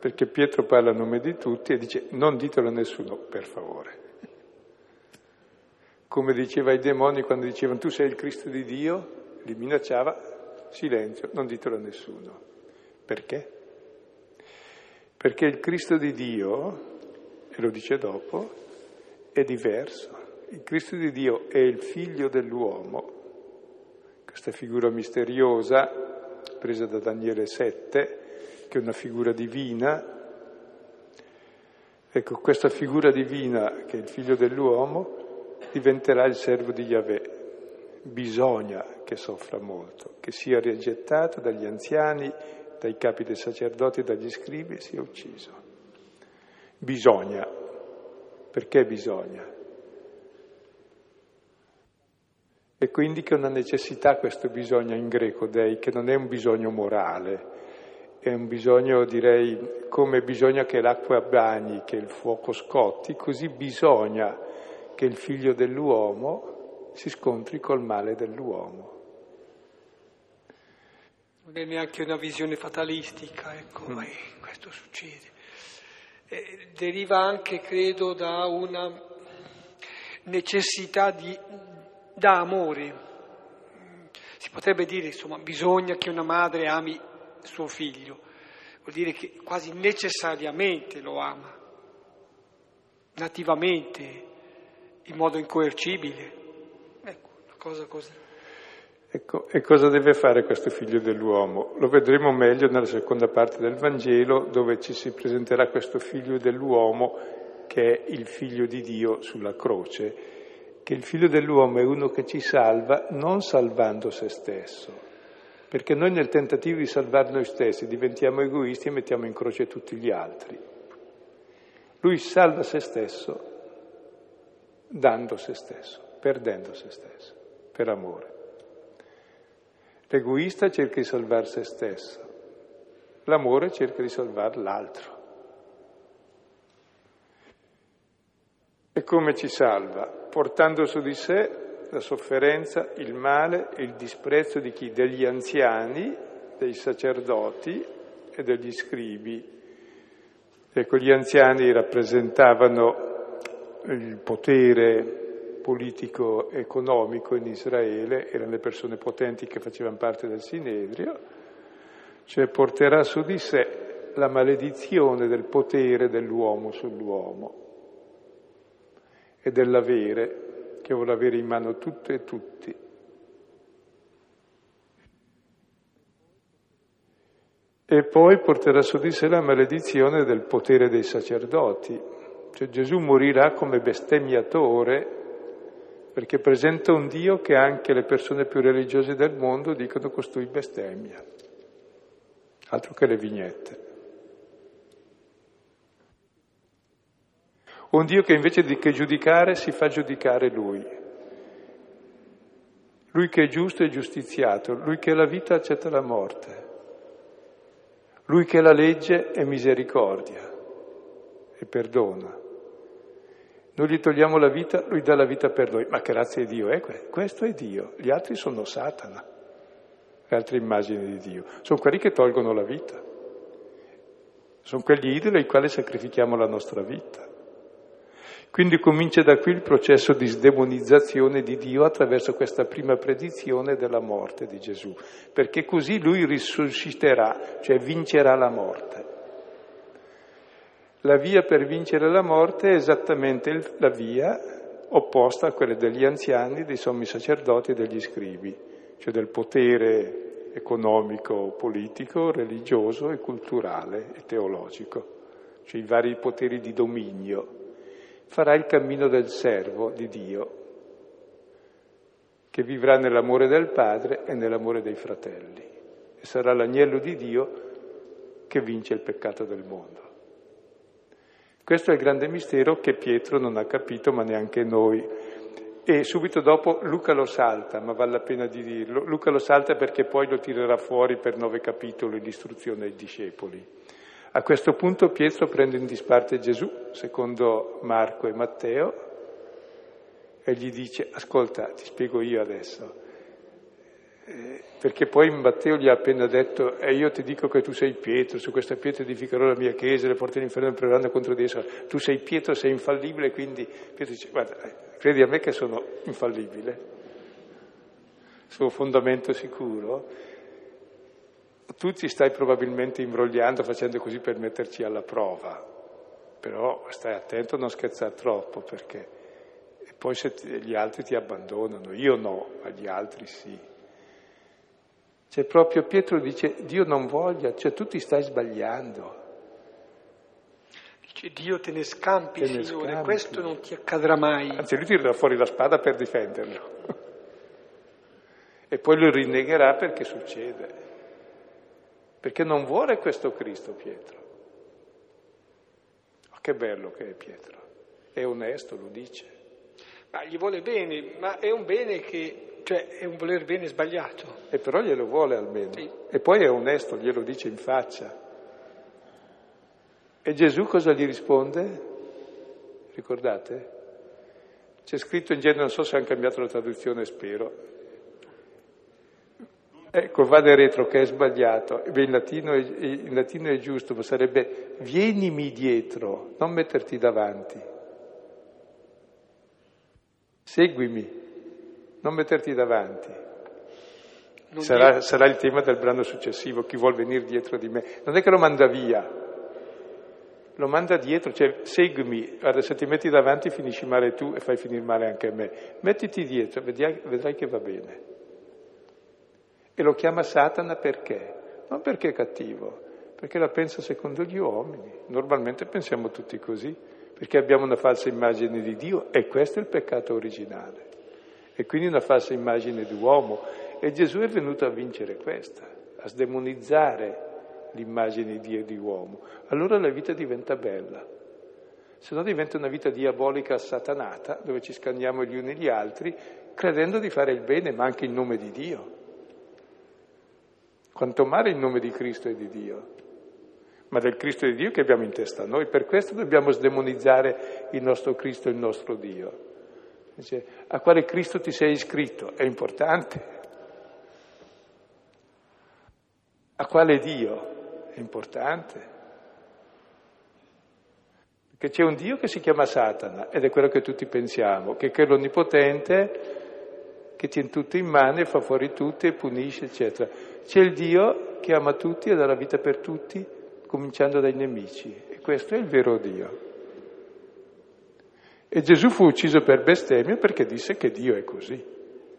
perché Pietro parla a nome di tutti e dice non ditelo a nessuno, per favore. Come diceva ai demoni quando dicevano tu sei il Cristo di Dio, li minacciava, silenzio, non ditelo a nessuno. Perché? Perché il Cristo di Dio, e lo dice dopo, è diverso. Il Cristo di Dio è il figlio dell'uomo questa figura misteriosa presa da Daniele 7, che è una figura divina. Ecco, questa figura divina, che è il figlio dell'uomo, diventerà il servo di Yahweh. Bisogna che soffra molto, che sia rigettato dagli anziani, dai capi dei sacerdoti e dagli scribi sia ucciso. Bisogna. Perché bisogna? E quindi che una necessità questo bisogno in greco, dei, che non è un bisogno morale, è un bisogno, direi, come bisogna che l'acqua bagni, che il fuoco scotti, così bisogna che il figlio dell'uomo si scontri col male dell'uomo. Non è neanche una visione fatalistica, ecco, mm. questo succede. Eh, deriva anche, credo, da una necessità di da amore. Si potrebbe dire, insomma, bisogna che una madre ami suo figlio, vuol dire che quasi necessariamente lo ama, nativamente, in modo incoercibile. Ecco, una cosa così. Ecco, e cosa deve fare questo figlio dell'uomo? Lo vedremo meglio nella seconda parte del Vangelo, dove ci si presenterà questo figlio dell'uomo che è il figlio di Dio sulla croce che il figlio dell'uomo è uno che ci salva non salvando se stesso, perché noi nel tentativo di salvare noi stessi diventiamo egoisti e mettiamo in croce tutti gli altri. Lui salva se stesso dando se stesso, perdendo se stesso, per amore. L'egoista cerca di salvare se stesso, l'amore cerca di salvare l'altro. E come ci salva? Portando su di sé la sofferenza, il male e il disprezzo di chi? Degli anziani, dei sacerdoti e degli scribi. Ecco, gli anziani rappresentavano il potere politico-economico in Israele, erano le persone potenti che facevano parte del Sinedrio, cioè porterà su di sé la maledizione del potere dell'uomo sull'uomo e dell'avere, che vuole avere in mano tutto e tutti. E poi porterà su di sé la maledizione del potere dei sacerdoti. Cioè Gesù morirà come bestemmiatore perché presenta un Dio che anche le persone più religiose del mondo dicono costui bestemmia, altro che le vignette. Un Dio che invece di che giudicare si fa giudicare Lui. Lui che è giusto è giustiziato, Lui che è la vita accetta la morte, Lui che è la legge è misericordia e perdona. Noi gli togliamo la vita, Lui dà la vita per noi. Ma razza di Dio è questo? è Dio, gli altri sono Satana, le altre immagini di Dio. Sono quelli che tolgono la vita. Sono quegli idoli ai quali sacrifichiamo la nostra vita. Quindi comincia da qui il processo di sdemonizzazione di Dio attraverso questa prima predizione della morte di Gesù, perché così lui risusciterà, cioè vincerà la morte. La via per vincere la morte è esattamente la via opposta a quella degli anziani, dei sommi sacerdoti e degli scribi, cioè del potere economico, politico, religioso e culturale e teologico, cioè i vari poteri di dominio farà il cammino del servo di Dio, che vivrà nell'amore del Padre e nell'amore dei fratelli, e sarà l'agnello di Dio che vince il peccato del mondo. Questo è il grande mistero che Pietro non ha capito, ma neanche noi. E subito dopo Luca lo salta, ma vale la pena di dirlo. Luca lo salta perché poi lo tirerà fuori per nove capitoli l'istruzione ai discepoli. A questo punto Pietro prende in disparte Gesù, secondo Marco e Matteo, e gli dice, ascolta, ti spiego io adesso, eh, perché poi Matteo gli ha appena detto, e io ti dico che tu sei Pietro, su questa pietra edificherò la mia chiesa, le porte dell'inferno preveranno contro di essa, tu sei Pietro, sei infallibile, quindi Pietro dice, guarda, eh, credi a me che sono infallibile, sono fondamento sicuro, tu ti stai probabilmente imbrogliando facendo così per metterci alla prova, però stai attento a non scherzare troppo perché e poi se ti, gli altri ti abbandonano, io no, ma gli altri sì. Cioè proprio Pietro dice Dio non voglia, cioè tu ti stai sbagliando. Dice Dio te ne scampi, te ne Signore, scampi. questo non ti accadrà mai. Anzi, lui tirerà fuori la spada per difenderlo. e poi lo rinnegherà perché succede perché non vuole questo Cristo Pietro. Ma che bello che è Pietro, è onesto, lo dice. Ma gli vuole bene, ma è un bene che, cioè è un voler bene sbagliato. E però glielo vuole almeno. Sì. E poi è onesto, glielo dice in faccia. E Gesù cosa gli risponde? Ricordate? C'è scritto in genere, non so se hanno cambiato la traduzione, spero, Ecco, vade retro che è sbagliato, Beh, in, latino è, in latino è giusto, ma sarebbe vienimi dietro, non metterti davanti. Seguimi, non metterti davanti. Sarà, sarà, il tema del brano successivo, chi vuol venire dietro di me. Non è che lo manda via, lo manda dietro, cioè seguimi, guarda se ti metti davanti finisci male tu e fai finire male anche a me. Mettiti dietro, vedrai, vedrai che va bene. E lo chiama Satana perché? Non perché è cattivo, perché la pensa secondo gli uomini. Normalmente pensiamo tutti così, perché abbiamo una falsa immagine di Dio e questo è il peccato originale. E quindi una falsa immagine di uomo. E Gesù è venuto a vincere questa, a sdemonizzare l'immagine di Dio di uomo. Allora la vita diventa bella. Se no diventa una vita diabolica assatanata, dove ci scanniamo gli uni gli altri, credendo di fare il bene, ma anche in nome di Dio quanto male in nome di Cristo e di Dio, ma del Cristo e di Dio che abbiamo in testa noi. Per questo dobbiamo sdemonizzare il nostro Cristo e il nostro Dio. Dice, a quale Cristo ti sei iscritto? È importante. A quale Dio? È importante. Perché c'è un Dio che si chiama Satana ed è quello che tutti pensiamo, che è l'Onnipotente che tiene tutto in mano e fa fuori tutti e punisce, eccetera. C'è il Dio che ama tutti e dà la vita per tutti, cominciando dai nemici. E questo è il vero Dio. E Gesù fu ucciso per bestemmia perché disse che Dio è così.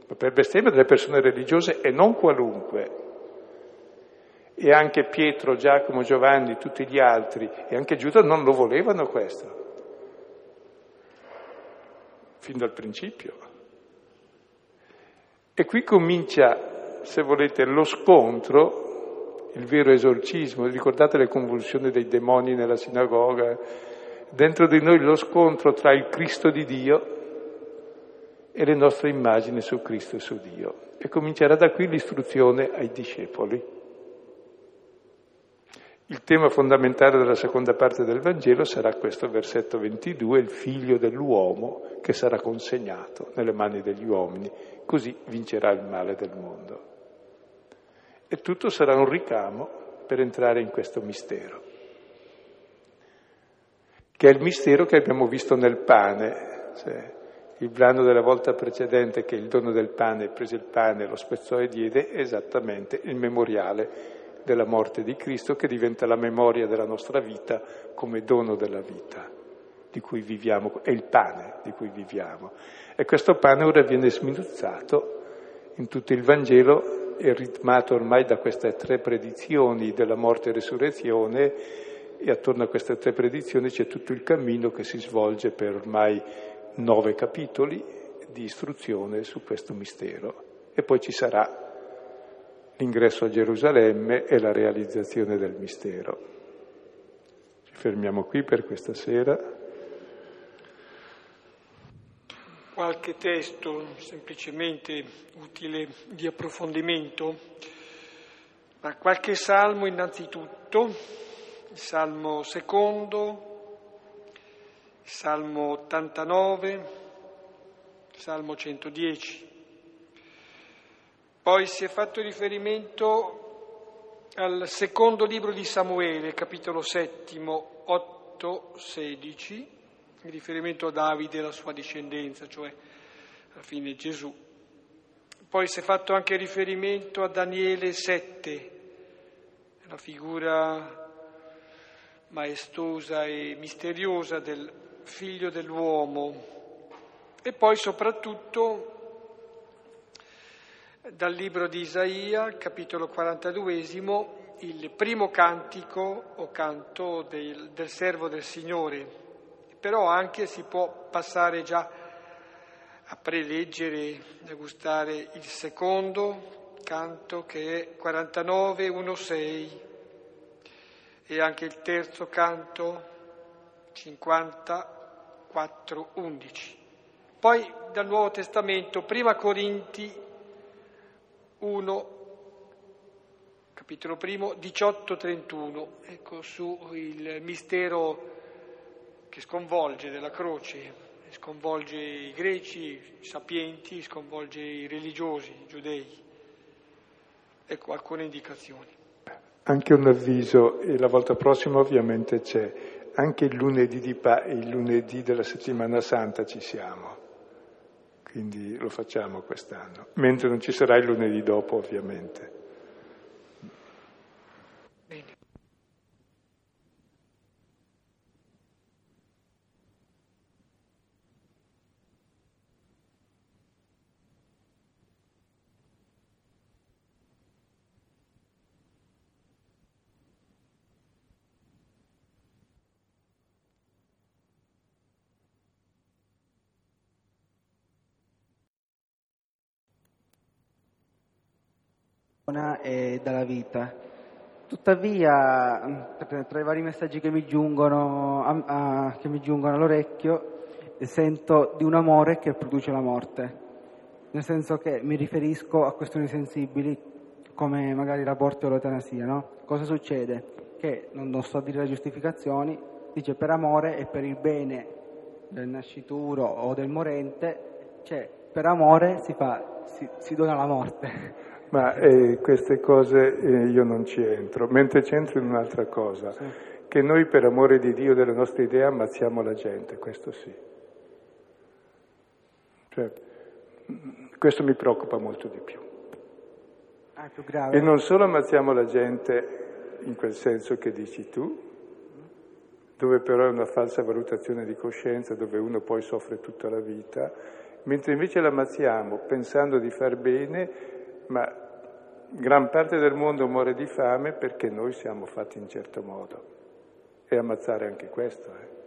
Ma per bestemmia delle persone religiose e non qualunque. e anche Pietro, Giacomo, Giovanni, tutti gli altri e anche Giuda non lo volevano questo, fin dal principio. E qui comincia, se volete, lo scontro, il vero esorcismo, ricordate le convulsioni dei demoni nella sinagoga, dentro di noi lo scontro tra il Cristo di Dio e le nostre immagini su Cristo e su Dio. E comincerà da qui l'istruzione ai discepoli. Il tema fondamentale della seconda parte del Vangelo sarà questo versetto 22, il figlio dell'uomo che sarà consegnato nelle mani degli uomini, così vincerà il male del mondo. E tutto sarà un ricamo per entrare in questo mistero, che è il mistero che abbiamo visto nel pane. Cioè, il brano della volta precedente, che il dono del pane, prese il pane, lo spezzò e diede, è esattamente il memoriale della morte di Cristo che diventa la memoria della nostra vita come dono della vita di cui viviamo, è il pane di cui viviamo. E questo pane ora viene sminuzzato in tutto il Vangelo, è ritmato ormai da queste tre predizioni della morte e resurrezione e attorno a queste tre predizioni c'è tutto il cammino che si svolge per ormai nove capitoli di istruzione su questo mistero. E poi ci sarà l'ingresso a Gerusalemme e la realizzazione del mistero. Ci fermiamo qui per questa sera. Qualche testo semplicemente utile di approfondimento, ma qualche salmo innanzitutto, salmo secondo, salmo 89, il salmo 110. Poi si è fatto riferimento al secondo libro di Samuele, capitolo settimo, 8-16, in riferimento a Davide e alla sua discendenza, cioè alla fine Gesù. Poi si è fatto anche riferimento a Daniele 7, la figura maestosa e misteriosa del figlio dell'uomo. E poi soprattutto dal libro di Isaia, capitolo 42, il primo cantico o canto del, del servo del Signore. Però anche si può passare già a preleggere, a gustare il secondo canto che è 49, 1, 6 e anche il terzo canto 54, 11. Poi dal Nuovo Testamento, prima Corinti 1, capitolo primo, 18-31, ecco, sul mistero che sconvolge della croce, sconvolge i greci, i sapienti, sconvolge i religiosi, i giudei. Ecco alcune indicazioni. Anche un avviso, e la volta prossima ovviamente c'è, anche il lunedì di pa- il lunedì della settimana santa ci siamo quindi lo facciamo quest'anno, mentre non ci sarà il lunedì dopo ovviamente. E dalla vita. Tuttavia, tra i vari messaggi che mi giungono, a, a, che mi giungono all'orecchio, sento di un amore che produce la morte, nel senso che mi riferisco a questioni sensibili come magari l'aborto e l'eutanasia. No? Cosa succede? Che, non, a dire le giustificazioni, dice per amore e per il bene del nascituro o del morente, cioè per amore si, fa, si, si dona la morte. Ma eh, queste cose eh, io non ci entro, mentre c'entro in un'altra cosa, sì. che noi per amore di Dio, delle nostre idee, ammazziamo la gente, questo sì. Cioè, questo mi preoccupa molto di più. Ah, più grave. E non solo ammazziamo la gente in quel senso che dici tu, dove però è una falsa valutazione di coscienza, dove uno poi soffre tutta la vita, mentre invece l'ammazziamo pensando di far bene ma gran parte del mondo muore di fame perché noi siamo fatti in certo modo. E ammazzare anche questo, eh.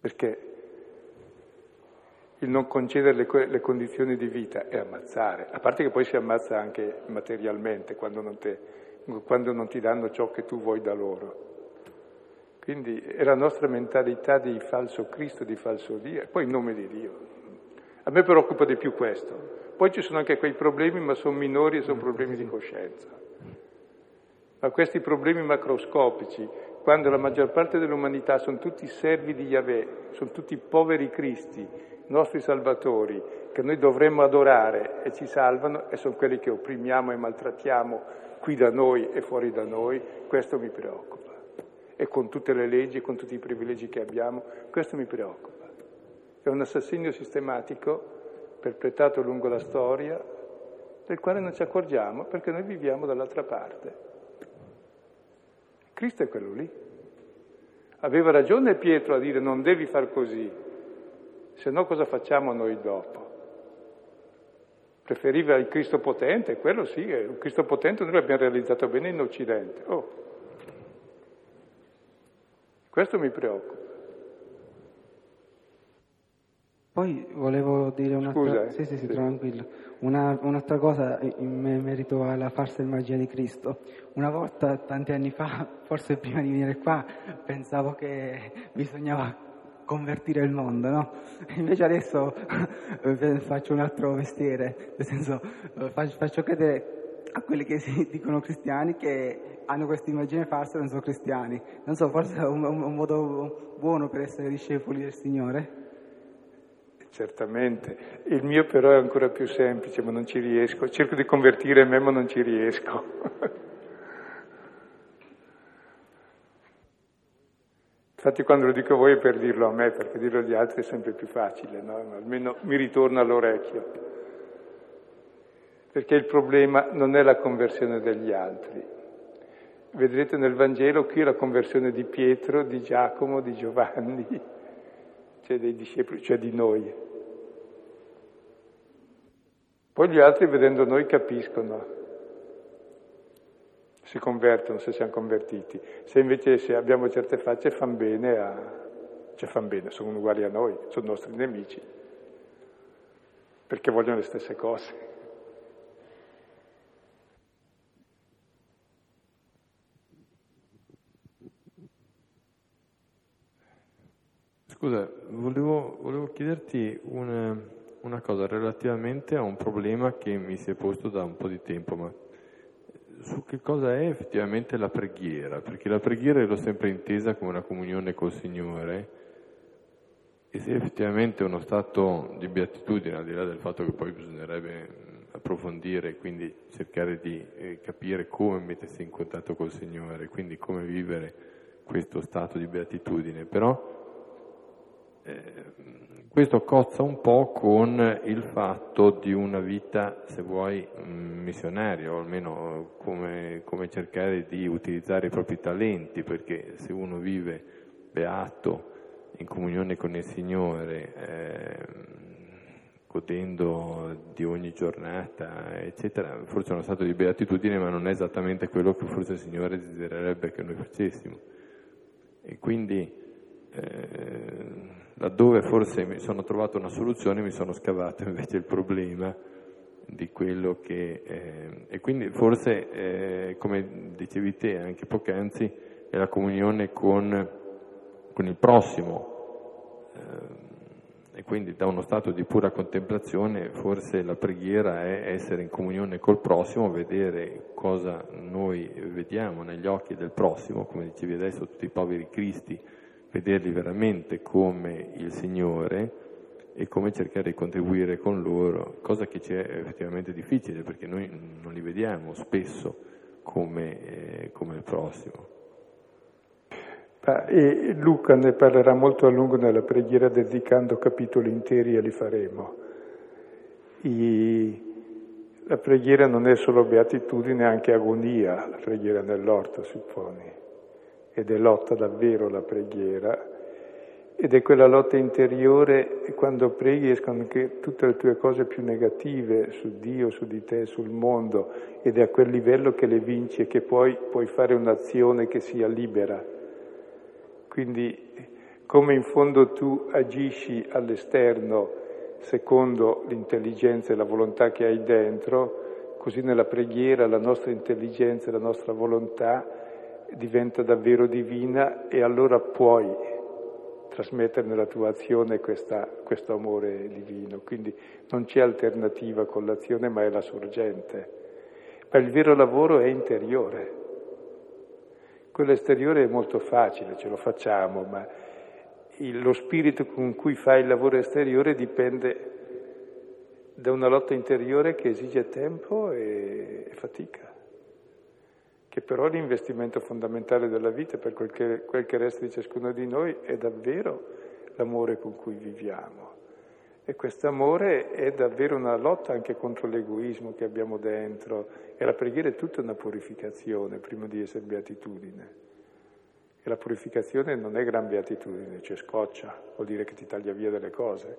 Perché il non concedere le, le, condizioni di vita è ammazzare, a parte che poi si ammazza anche materialmente quando non, te, quando non ti danno ciò che tu vuoi da loro. Quindi è la nostra mentalità di falso Cristo, di falso Dio, e poi in nome di Dio. A me preoccupa di più questo. Poi ci sono anche quei problemi, ma sono minori e sono problemi di coscienza. Ma questi problemi macroscopici, quando la maggior parte dell'umanità sono tutti servi di Yahweh, sono tutti poveri cristi, nostri salvatori, che noi dovremmo adorare e ci salvano, e sono quelli che opprimiamo e maltrattiamo qui da noi e fuori da noi, questo mi preoccupa. E con tutte le leggi, con tutti i privilegi che abbiamo, questo mi preoccupa. È un assassinio sistematico, perpetrato lungo la storia, del quale non ci accorgiamo perché noi viviamo dall'altra parte. Cristo è quello lì. Aveva ragione Pietro a dire non devi far così, se no cosa facciamo noi dopo? Preferiva il Cristo potente, quello sì, il Cristo potente noi l'abbiamo realizzato bene in Occidente. Oh. Questo mi preoccupa. Poi volevo dire un'altra, Scusa, eh? sì, sì, sì, tranquillo. Una, un'altra cosa in merito alla farsa e magia di Cristo. Una volta, tanti anni fa, forse prima di venire qua, pensavo che bisognava convertire il mondo, no? Invece adesso eh, faccio un altro mestiere, nel senso eh, faccio credere a quelli che si dicono cristiani che hanno questa immagine falsa e non sono cristiani. Non so, forse è un, un modo buono per essere discepoli del Signore? Certamente, il mio però è ancora più semplice, ma non ci riesco. Cerco di convertire me, ma non ci riesco. Infatti quando lo dico a voi è per dirlo a me, perché dirlo agli altri è sempre più facile, no? almeno mi ritorna all'orecchio. Perché il problema non è la conversione degli altri. Vedrete nel Vangelo qui la conversione di Pietro, di Giacomo, di Giovanni, cioè dei discepoli, cioè di noi. Poi gli altri vedendo noi capiscono si convertono se siamo convertiti. Se invece se abbiamo certe facce fanno bene, a... cioè fanno bene, sono uguali a noi, sono nostri nemici, perché vogliono le stesse cose. Scusa, volevo, volevo chiederti una, una cosa relativamente a un problema che mi si è posto da un po' di tempo, ma su che cosa è effettivamente la preghiera, perché la preghiera l'ho sempre intesa come una comunione col Signore e se effettivamente uno stato di beatitudine, al di là del fatto che poi bisognerebbe approfondire e quindi cercare di eh, capire come mettersi in contatto col Signore, quindi come vivere questo stato di beatitudine, però questo cozza un po' con il fatto di una vita, se vuoi, mm, missionaria, o almeno come, come cercare di utilizzare i propri talenti, perché se uno vive beato, in comunione con il Signore, eh, godendo di ogni giornata, eccetera, forse è uno stato di beatitudine, ma non è esattamente quello che forse il Signore desidererebbe che noi facessimo. E quindi eh, laddove forse mi sono trovato una soluzione mi sono scavato invece il problema di quello che... Eh, e quindi forse, eh, come dicevi te anche poc'anzi, è la comunione con, con il prossimo. Eh, e quindi da uno stato di pura contemplazione forse la preghiera è essere in comunione col prossimo, vedere cosa noi vediamo negli occhi del prossimo, come dicevi adesso, tutti i poveri cristi vederli veramente come il Signore e come cercare di contribuire con loro, cosa che ci è effettivamente difficile perché noi non li vediamo spesso come, eh, come il prossimo. E Luca ne parlerà molto a lungo nella preghiera dedicando capitoli interi e li faremo. I... La preghiera non è solo beatitudine, è anche agonia, la preghiera nell'orto, supponi ed è lotta davvero la preghiera Ed è quella lotta interiore quando preghi escono anche tutte le tue cose più negative su Dio, su di te, sul mondo ed è a quel livello che le vinci e che poi puoi fare un'azione che sia libera. Quindi come in fondo tu agisci all'esterno secondo l'intelligenza e la volontà che hai dentro, così nella preghiera la nostra intelligenza e la nostra volontà diventa davvero divina e allora puoi trasmettere nella tua azione questa, questo amore divino. Quindi non c'è alternativa con l'azione, ma è la sorgente. Ma il vero lavoro è interiore. Quello esteriore è molto facile, ce lo facciamo, ma il, lo spirito con cui fai il lavoro esteriore dipende da una lotta interiore che esige tempo e, e fatica che però l'investimento fondamentale della vita per quel che, quel che resta di ciascuno di noi è davvero l'amore con cui viviamo. E questo amore è davvero una lotta anche contro l'egoismo che abbiamo dentro e la preghiera è tutta una purificazione prima di essere beatitudine. E la purificazione non è gran beatitudine, cioè scoccia, vuol dire che ti taglia via delle cose,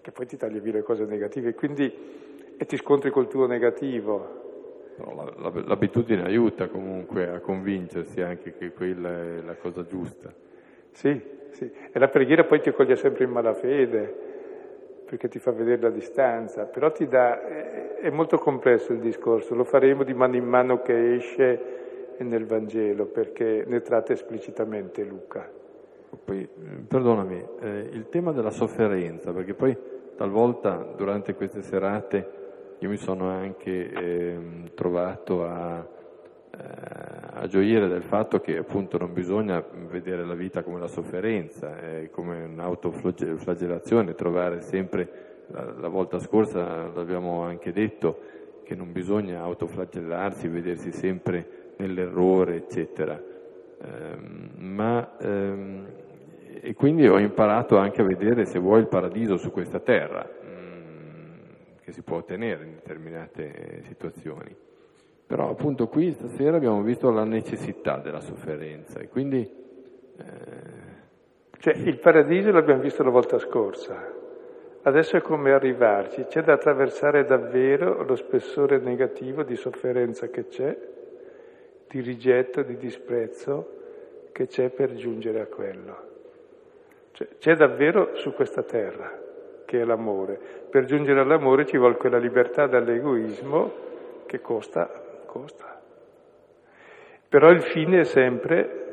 che poi ti taglia via le cose negative, quindi e ti scontri col tuo negativo, No, l'abitudine aiuta comunque a convincersi anche che quella è la cosa giusta. Sì, sì. E la preghiera poi ti coglie sempre in malafede, perché ti fa vedere la distanza, però ti dà, è molto complesso il discorso, lo faremo di mano in mano che esce nel Vangelo, perché ne tratta esplicitamente Luca. Poi, perdonami, eh, il tema della sofferenza, perché poi talvolta durante queste serate io mi sono anche eh, trovato a, eh, a, gioire del fatto che appunto non bisogna vedere la vita come la sofferenza, eh, come un'autoflagellazione, trovare sempre, la, la volta scorsa l'abbiamo anche detto, che non bisogna autoflagellarsi, vedersi sempre nell'errore, eccetera. Ehm, ma, ehm, e quindi ho imparato anche a vedere, se vuoi, il paradiso su questa terra che si può ottenere in determinate situazioni. Però appunto qui stasera abbiamo visto la necessità della sofferenza e quindi... Eh... Cioè il paradiso l'abbiamo visto la volta scorsa, adesso è come arrivarci, c'è da attraversare davvero lo spessore negativo di sofferenza che c'è, di rigetto, di disprezzo che c'è per giungere a quello. Cioè, c'è davvero su questa terra che è l'amore. Per giungere all'amore ci vuole quella libertà dall'egoismo che costa, costa. Però il fine è sempre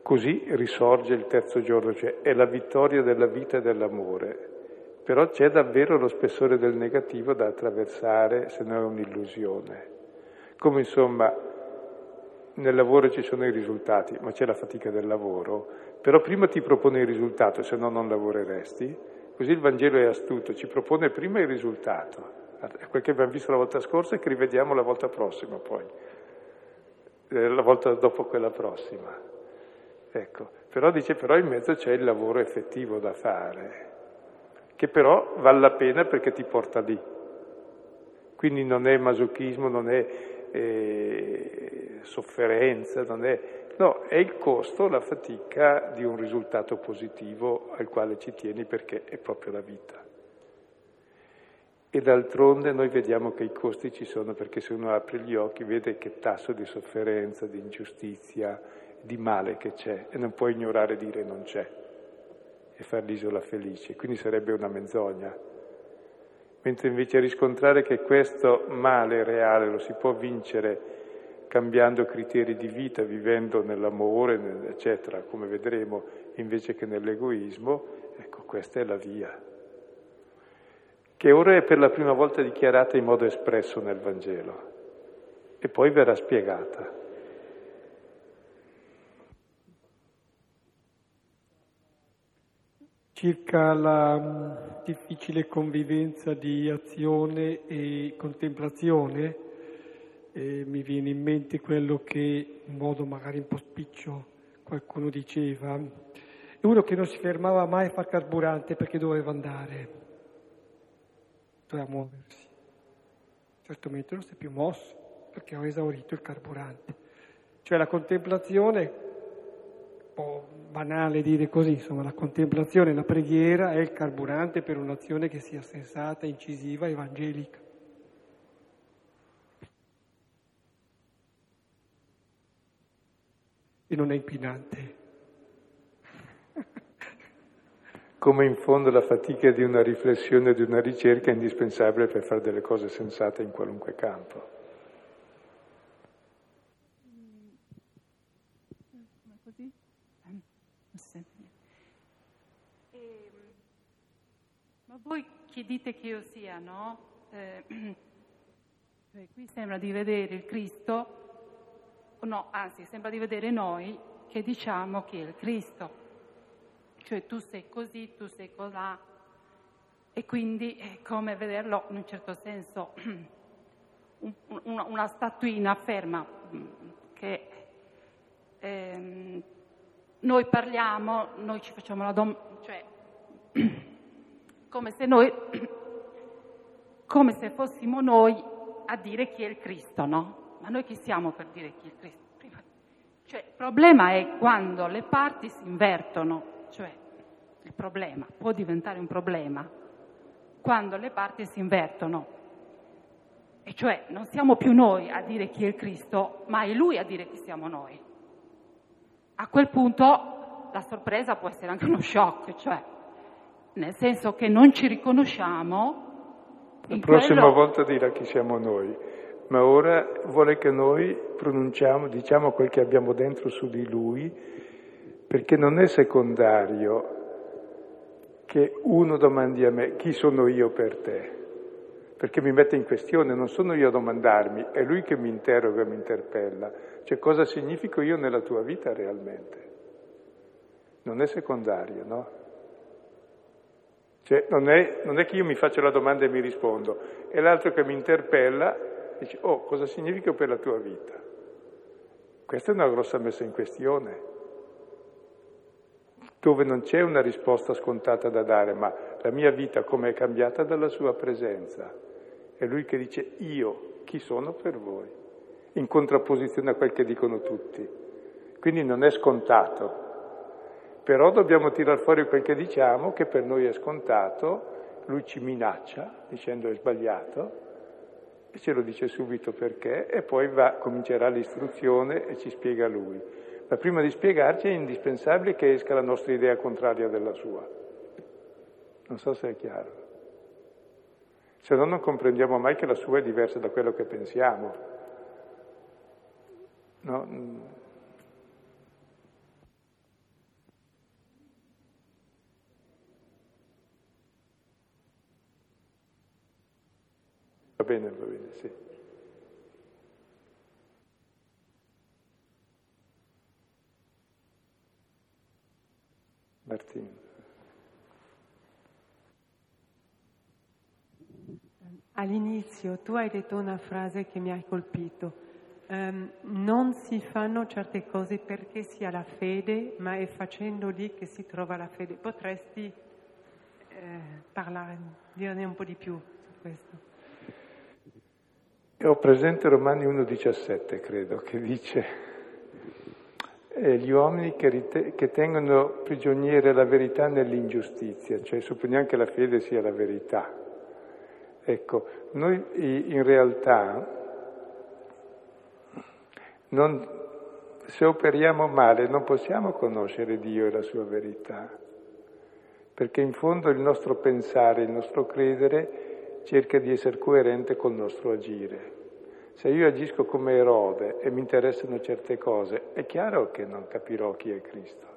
così risorge il terzo giorno, cioè è la vittoria della vita e dell'amore. Però c'è davvero lo spessore del negativo da attraversare, se no è un'illusione. Come insomma nel lavoro ci sono i risultati, ma c'è la fatica del lavoro, però prima ti propone il risultato, se no non lavoreresti, Così il Vangelo è astuto, ci propone prima il risultato, quel che abbiamo visto la volta scorsa e che rivediamo la volta prossima poi, eh, la volta dopo quella prossima. Ecco, però dice, però in mezzo c'è il lavoro effettivo da fare, che però vale la pena perché ti porta lì. Quindi non è masochismo, non è eh, sofferenza, non è No, è il costo, la fatica di un risultato positivo al quale ci tieni perché è proprio la vita. E d'altronde noi vediamo che i costi ci sono perché se uno apre gli occhi vede che tasso di sofferenza, di ingiustizia, di male che c'è e non può ignorare dire non c'è e far l'isola felice, quindi sarebbe una menzogna. Mentre invece riscontrare che questo male reale lo si può vincere cambiando criteri di vita, vivendo nell'amore, eccetera, come vedremo, invece che nell'egoismo, ecco, questa è la via, che ora è per la prima volta dichiarata in modo espresso nel Vangelo e poi verrà spiegata. Circa la mm, difficile convivenza di azione e contemplazione, e mi viene in mente quello che in modo magari un po' spiccio qualcuno diceva. Uno che non si fermava mai a far carburante perché doveva andare, doveva muoversi. Certamente non si è più mosso perché ho esaurito il carburante. Cioè la contemplazione un po' banale dire così, insomma la contemplazione la preghiera è il carburante per un'azione che sia sensata, incisiva, evangelica. E non è inquinante. Come in fondo la fatica di una riflessione, di una ricerca è indispensabile per fare delle cose sensate in qualunque campo. voi chi dite che io sia, no? Eh, cioè, qui sembra di vedere il Cristo, no, anzi, sembra di vedere noi che diciamo che è il Cristo. Cioè tu sei così, tu sei colà. E quindi è come vederlo in un certo senso una, una statuina ferma che ehm, noi parliamo, noi ci facciamo la domanda, cioè come se noi, come se fossimo noi a dire chi è il Cristo, no? Ma noi chi siamo per dire chi è il Cristo? Cioè, il problema è quando le parti si invertono, cioè il problema può diventare un problema quando le parti si invertono. E cioè non siamo più noi a dire chi è il Cristo, ma è Lui a dire chi siamo noi. A quel punto la sorpresa può essere anche uno shock, cioè nel senso che non ci riconosciamo. La prossima quello... volta dirà chi siamo noi, ma ora vuole che noi pronunciamo, diciamo quel che abbiamo dentro su di lui, perché non è secondario che uno domandi a me chi sono io per te, perché mi mette in questione, non sono io a domandarmi, è lui che mi interroga, mi interpella, cioè cosa significo io nella tua vita realmente. Non è secondario, no? Cioè, non è, non è, che io mi faccio la domanda e mi rispondo, è l'altro che mi interpella dice, oh, cosa significa per la tua vita? Questa è una grossa messa in questione, dove non c'è una risposta scontata da dare, ma la mia vita come è cambiata dalla sua presenza. È lui che dice, io, chi sono per voi? In contrapposizione a quel che dicono tutti. Quindi non è scontato, però dobbiamo tirar fuori quel che diciamo, che per noi è scontato, lui ci minaccia dicendo è sbagliato, e ce lo dice subito perché, e poi va, comincerà l'istruzione e ci spiega lui. Ma prima di spiegarci è indispensabile che esca la nostra idea contraria della sua. Non so se è chiaro. Se no non comprendiamo mai che la sua è diversa da quello che pensiamo. No? Va bene, va bene, sì. Martino. All'inizio tu hai detto una frase che mi ha colpito. Um, non si fanno certe cose perché si ha la fede, ma è facendo lì che si trova la fede. Potresti eh, parlare, dirne un po' di più su questo? Ho presente Romani 1,17, credo, che dice gli uomini che, rite- che tengono prigioniere la verità nell'ingiustizia, cioè supponiamo che la fede sia la verità. Ecco, noi in realtà non, se operiamo male non possiamo conoscere Dio e la sua verità, perché in fondo il nostro pensare, il nostro credere cerca di essere coerente col nostro agire. Se io agisco come Erode e mi interessano certe cose, è chiaro che non capirò chi è Cristo.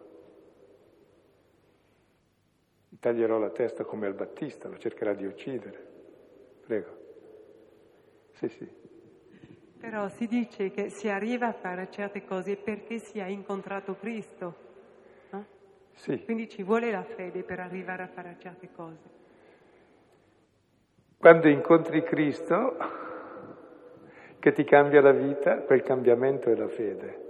taglierò la testa come al Battista, lo cercherà di uccidere. Prego. Sì, sì. Però si dice che si arriva a fare certe cose perché si ha incontrato Cristo. No? Sì. Quindi ci vuole la fede per arrivare a fare certe cose. Quando incontri Cristo, che ti cambia la vita, quel cambiamento è la fede.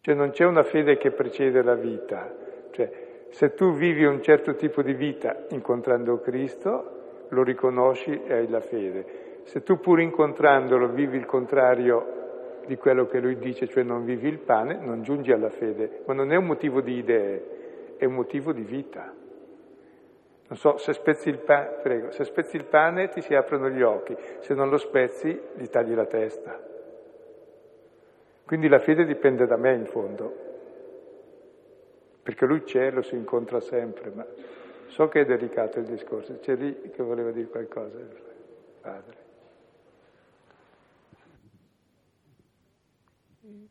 Cioè non c'è una fede che precede la vita, cioè se tu vivi un certo tipo di vita incontrando Cristo, lo riconosci e hai la fede. Se tu pur incontrandolo vivi il contrario di quello che lui dice, cioè non vivi il pane, non giungi alla fede. Ma non è un motivo di idee, è un motivo di vita. Non so, se spezzi il pane, prego, se spezzi il pane ti si aprono gli occhi, se non lo spezzi gli tagli la testa. Quindi la fede dipende da me in fondo, perché lui c'è, lo si incontra sempre, ma so che è delicato il discorso. C'è lì che voleva dire qualcosa, padre.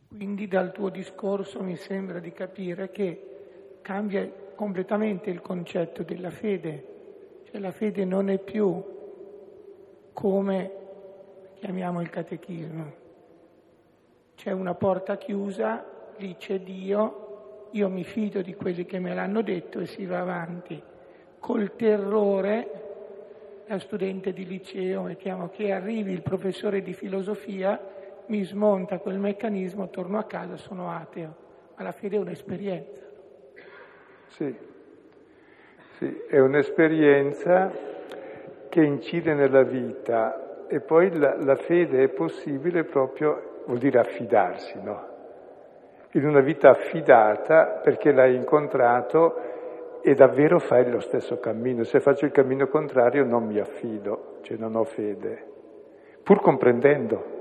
Quindi dal tuo discorso mi sembra di capire che cambia completamente il concetto della fede, cioè la fede non è più come chiamiamo il catechismo, c'è una porta chiusa, lì c'è Dio, io mi fido di quelli che me l'hanno detto e si va avanti. Col terrore, da studente di liceo, mettiamo che arrivi il professore di filosofia mi smonta quel meccanismo, torno a casa, sono ateo. Ma la fede è un'esperienza. Sì, sì, è un'esperienza che incide nella vita e poi la, la fede è possibile proprio, vuol dire affidarsi, no? In una vita affidata perché l'hai incontrato e davvero fai lo stesso cammino. Se faccio il cammino contrario non mi affido, cioè non ho fede, pur comprendendo.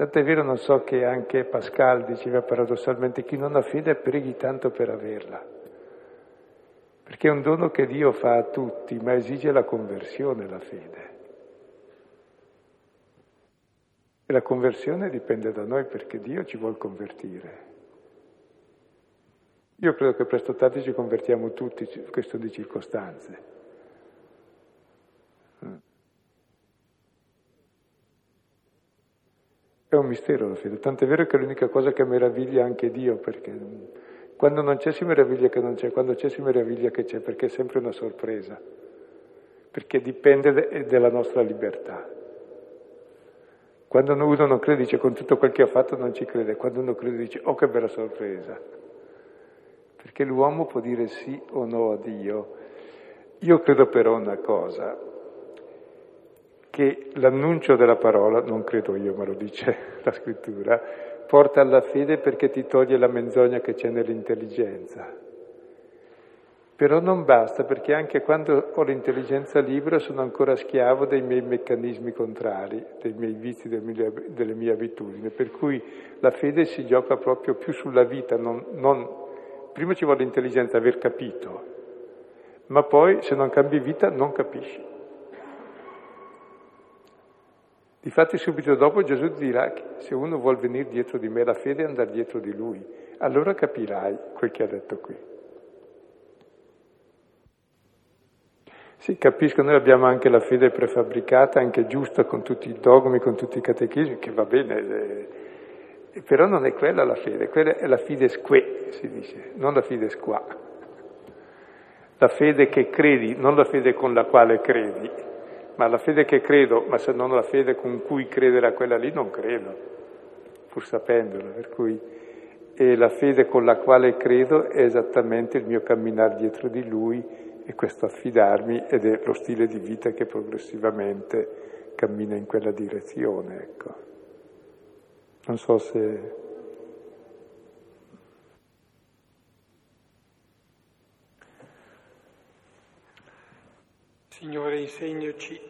Tant'è vero, non so che anche Pascal diceva paradossalmente, chi non ha fede preghi tanto per averla, perché è un dono che Dio fa a tutti, ma esige la conversione, la fede. E la conversione dipende da noi perché Dio ci vuole convertire. Io credo che presto o tardi ci convertiamo tutti, questo di circostanze. È un mistero la fede, tant'è vero che è l'unica cosa che meraviglia anche Dio, perché quando non c'è si meraviglia che non c'è, quando c'è si meraviglia che c'è, perché è sempre una sorpresa, perché dipende de- dalla nostra libertà. Quando uno non crede dice con tutto quel che ha fatto non ci crede, quando uno crede dice oh che bella sorpresa, perché l'uomo può dire sì o no a Dio. Io credo però una cosa, che l'annuncio della parola, non credo io, ma lo dice la scrittura, porta alla fede perché ti toglie la menzogna che c'è nell'intelligenza. Però non basta perché anche quando ho l'intelligenza libera sono ancora schiavo dei miei meccanismi contrari, dei miei vizi, delle mie abitudini, per cui la fede si gioca proprio più sulla vita, non, non... prima ci vuole l'intelligenza, aver capito, ma poi se non cambi vita non capisci. Difatti subito dopo Gesù dirà che se uno vuol venire dietro di me, la fede è andare dietro di lui. Allora capirai quel che ha detto qui. Sì, capisco, noi abbiamo anche la fede prefabbricata, anche giusta, con tutti i dogmi, con tutti i catechismi, che va bene, eh, però non è quella la fede, quella è la fides que, si dice, non la fides qua. La fede che credi, non la fede con la quale credi, ma la fede che credo, ma se non la fede con cui credere a quella lì, non credo, pur sapendola. Per cui e la fede con la quale credo è esattamente il mio camminare dietro di Lui e questo affidarmi ed è lo stile di vita che progressivamente cammina in quella direzione. Ecco. Non so se Signore, insegnaci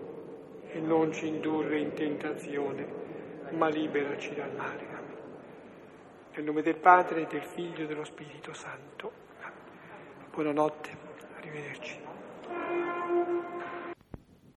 e non ci indurre in tentazione, ma liberaci dal male. Nel nome del Padre, del Figlio e dello Spirito Santo. Buonanotte, arrivederci.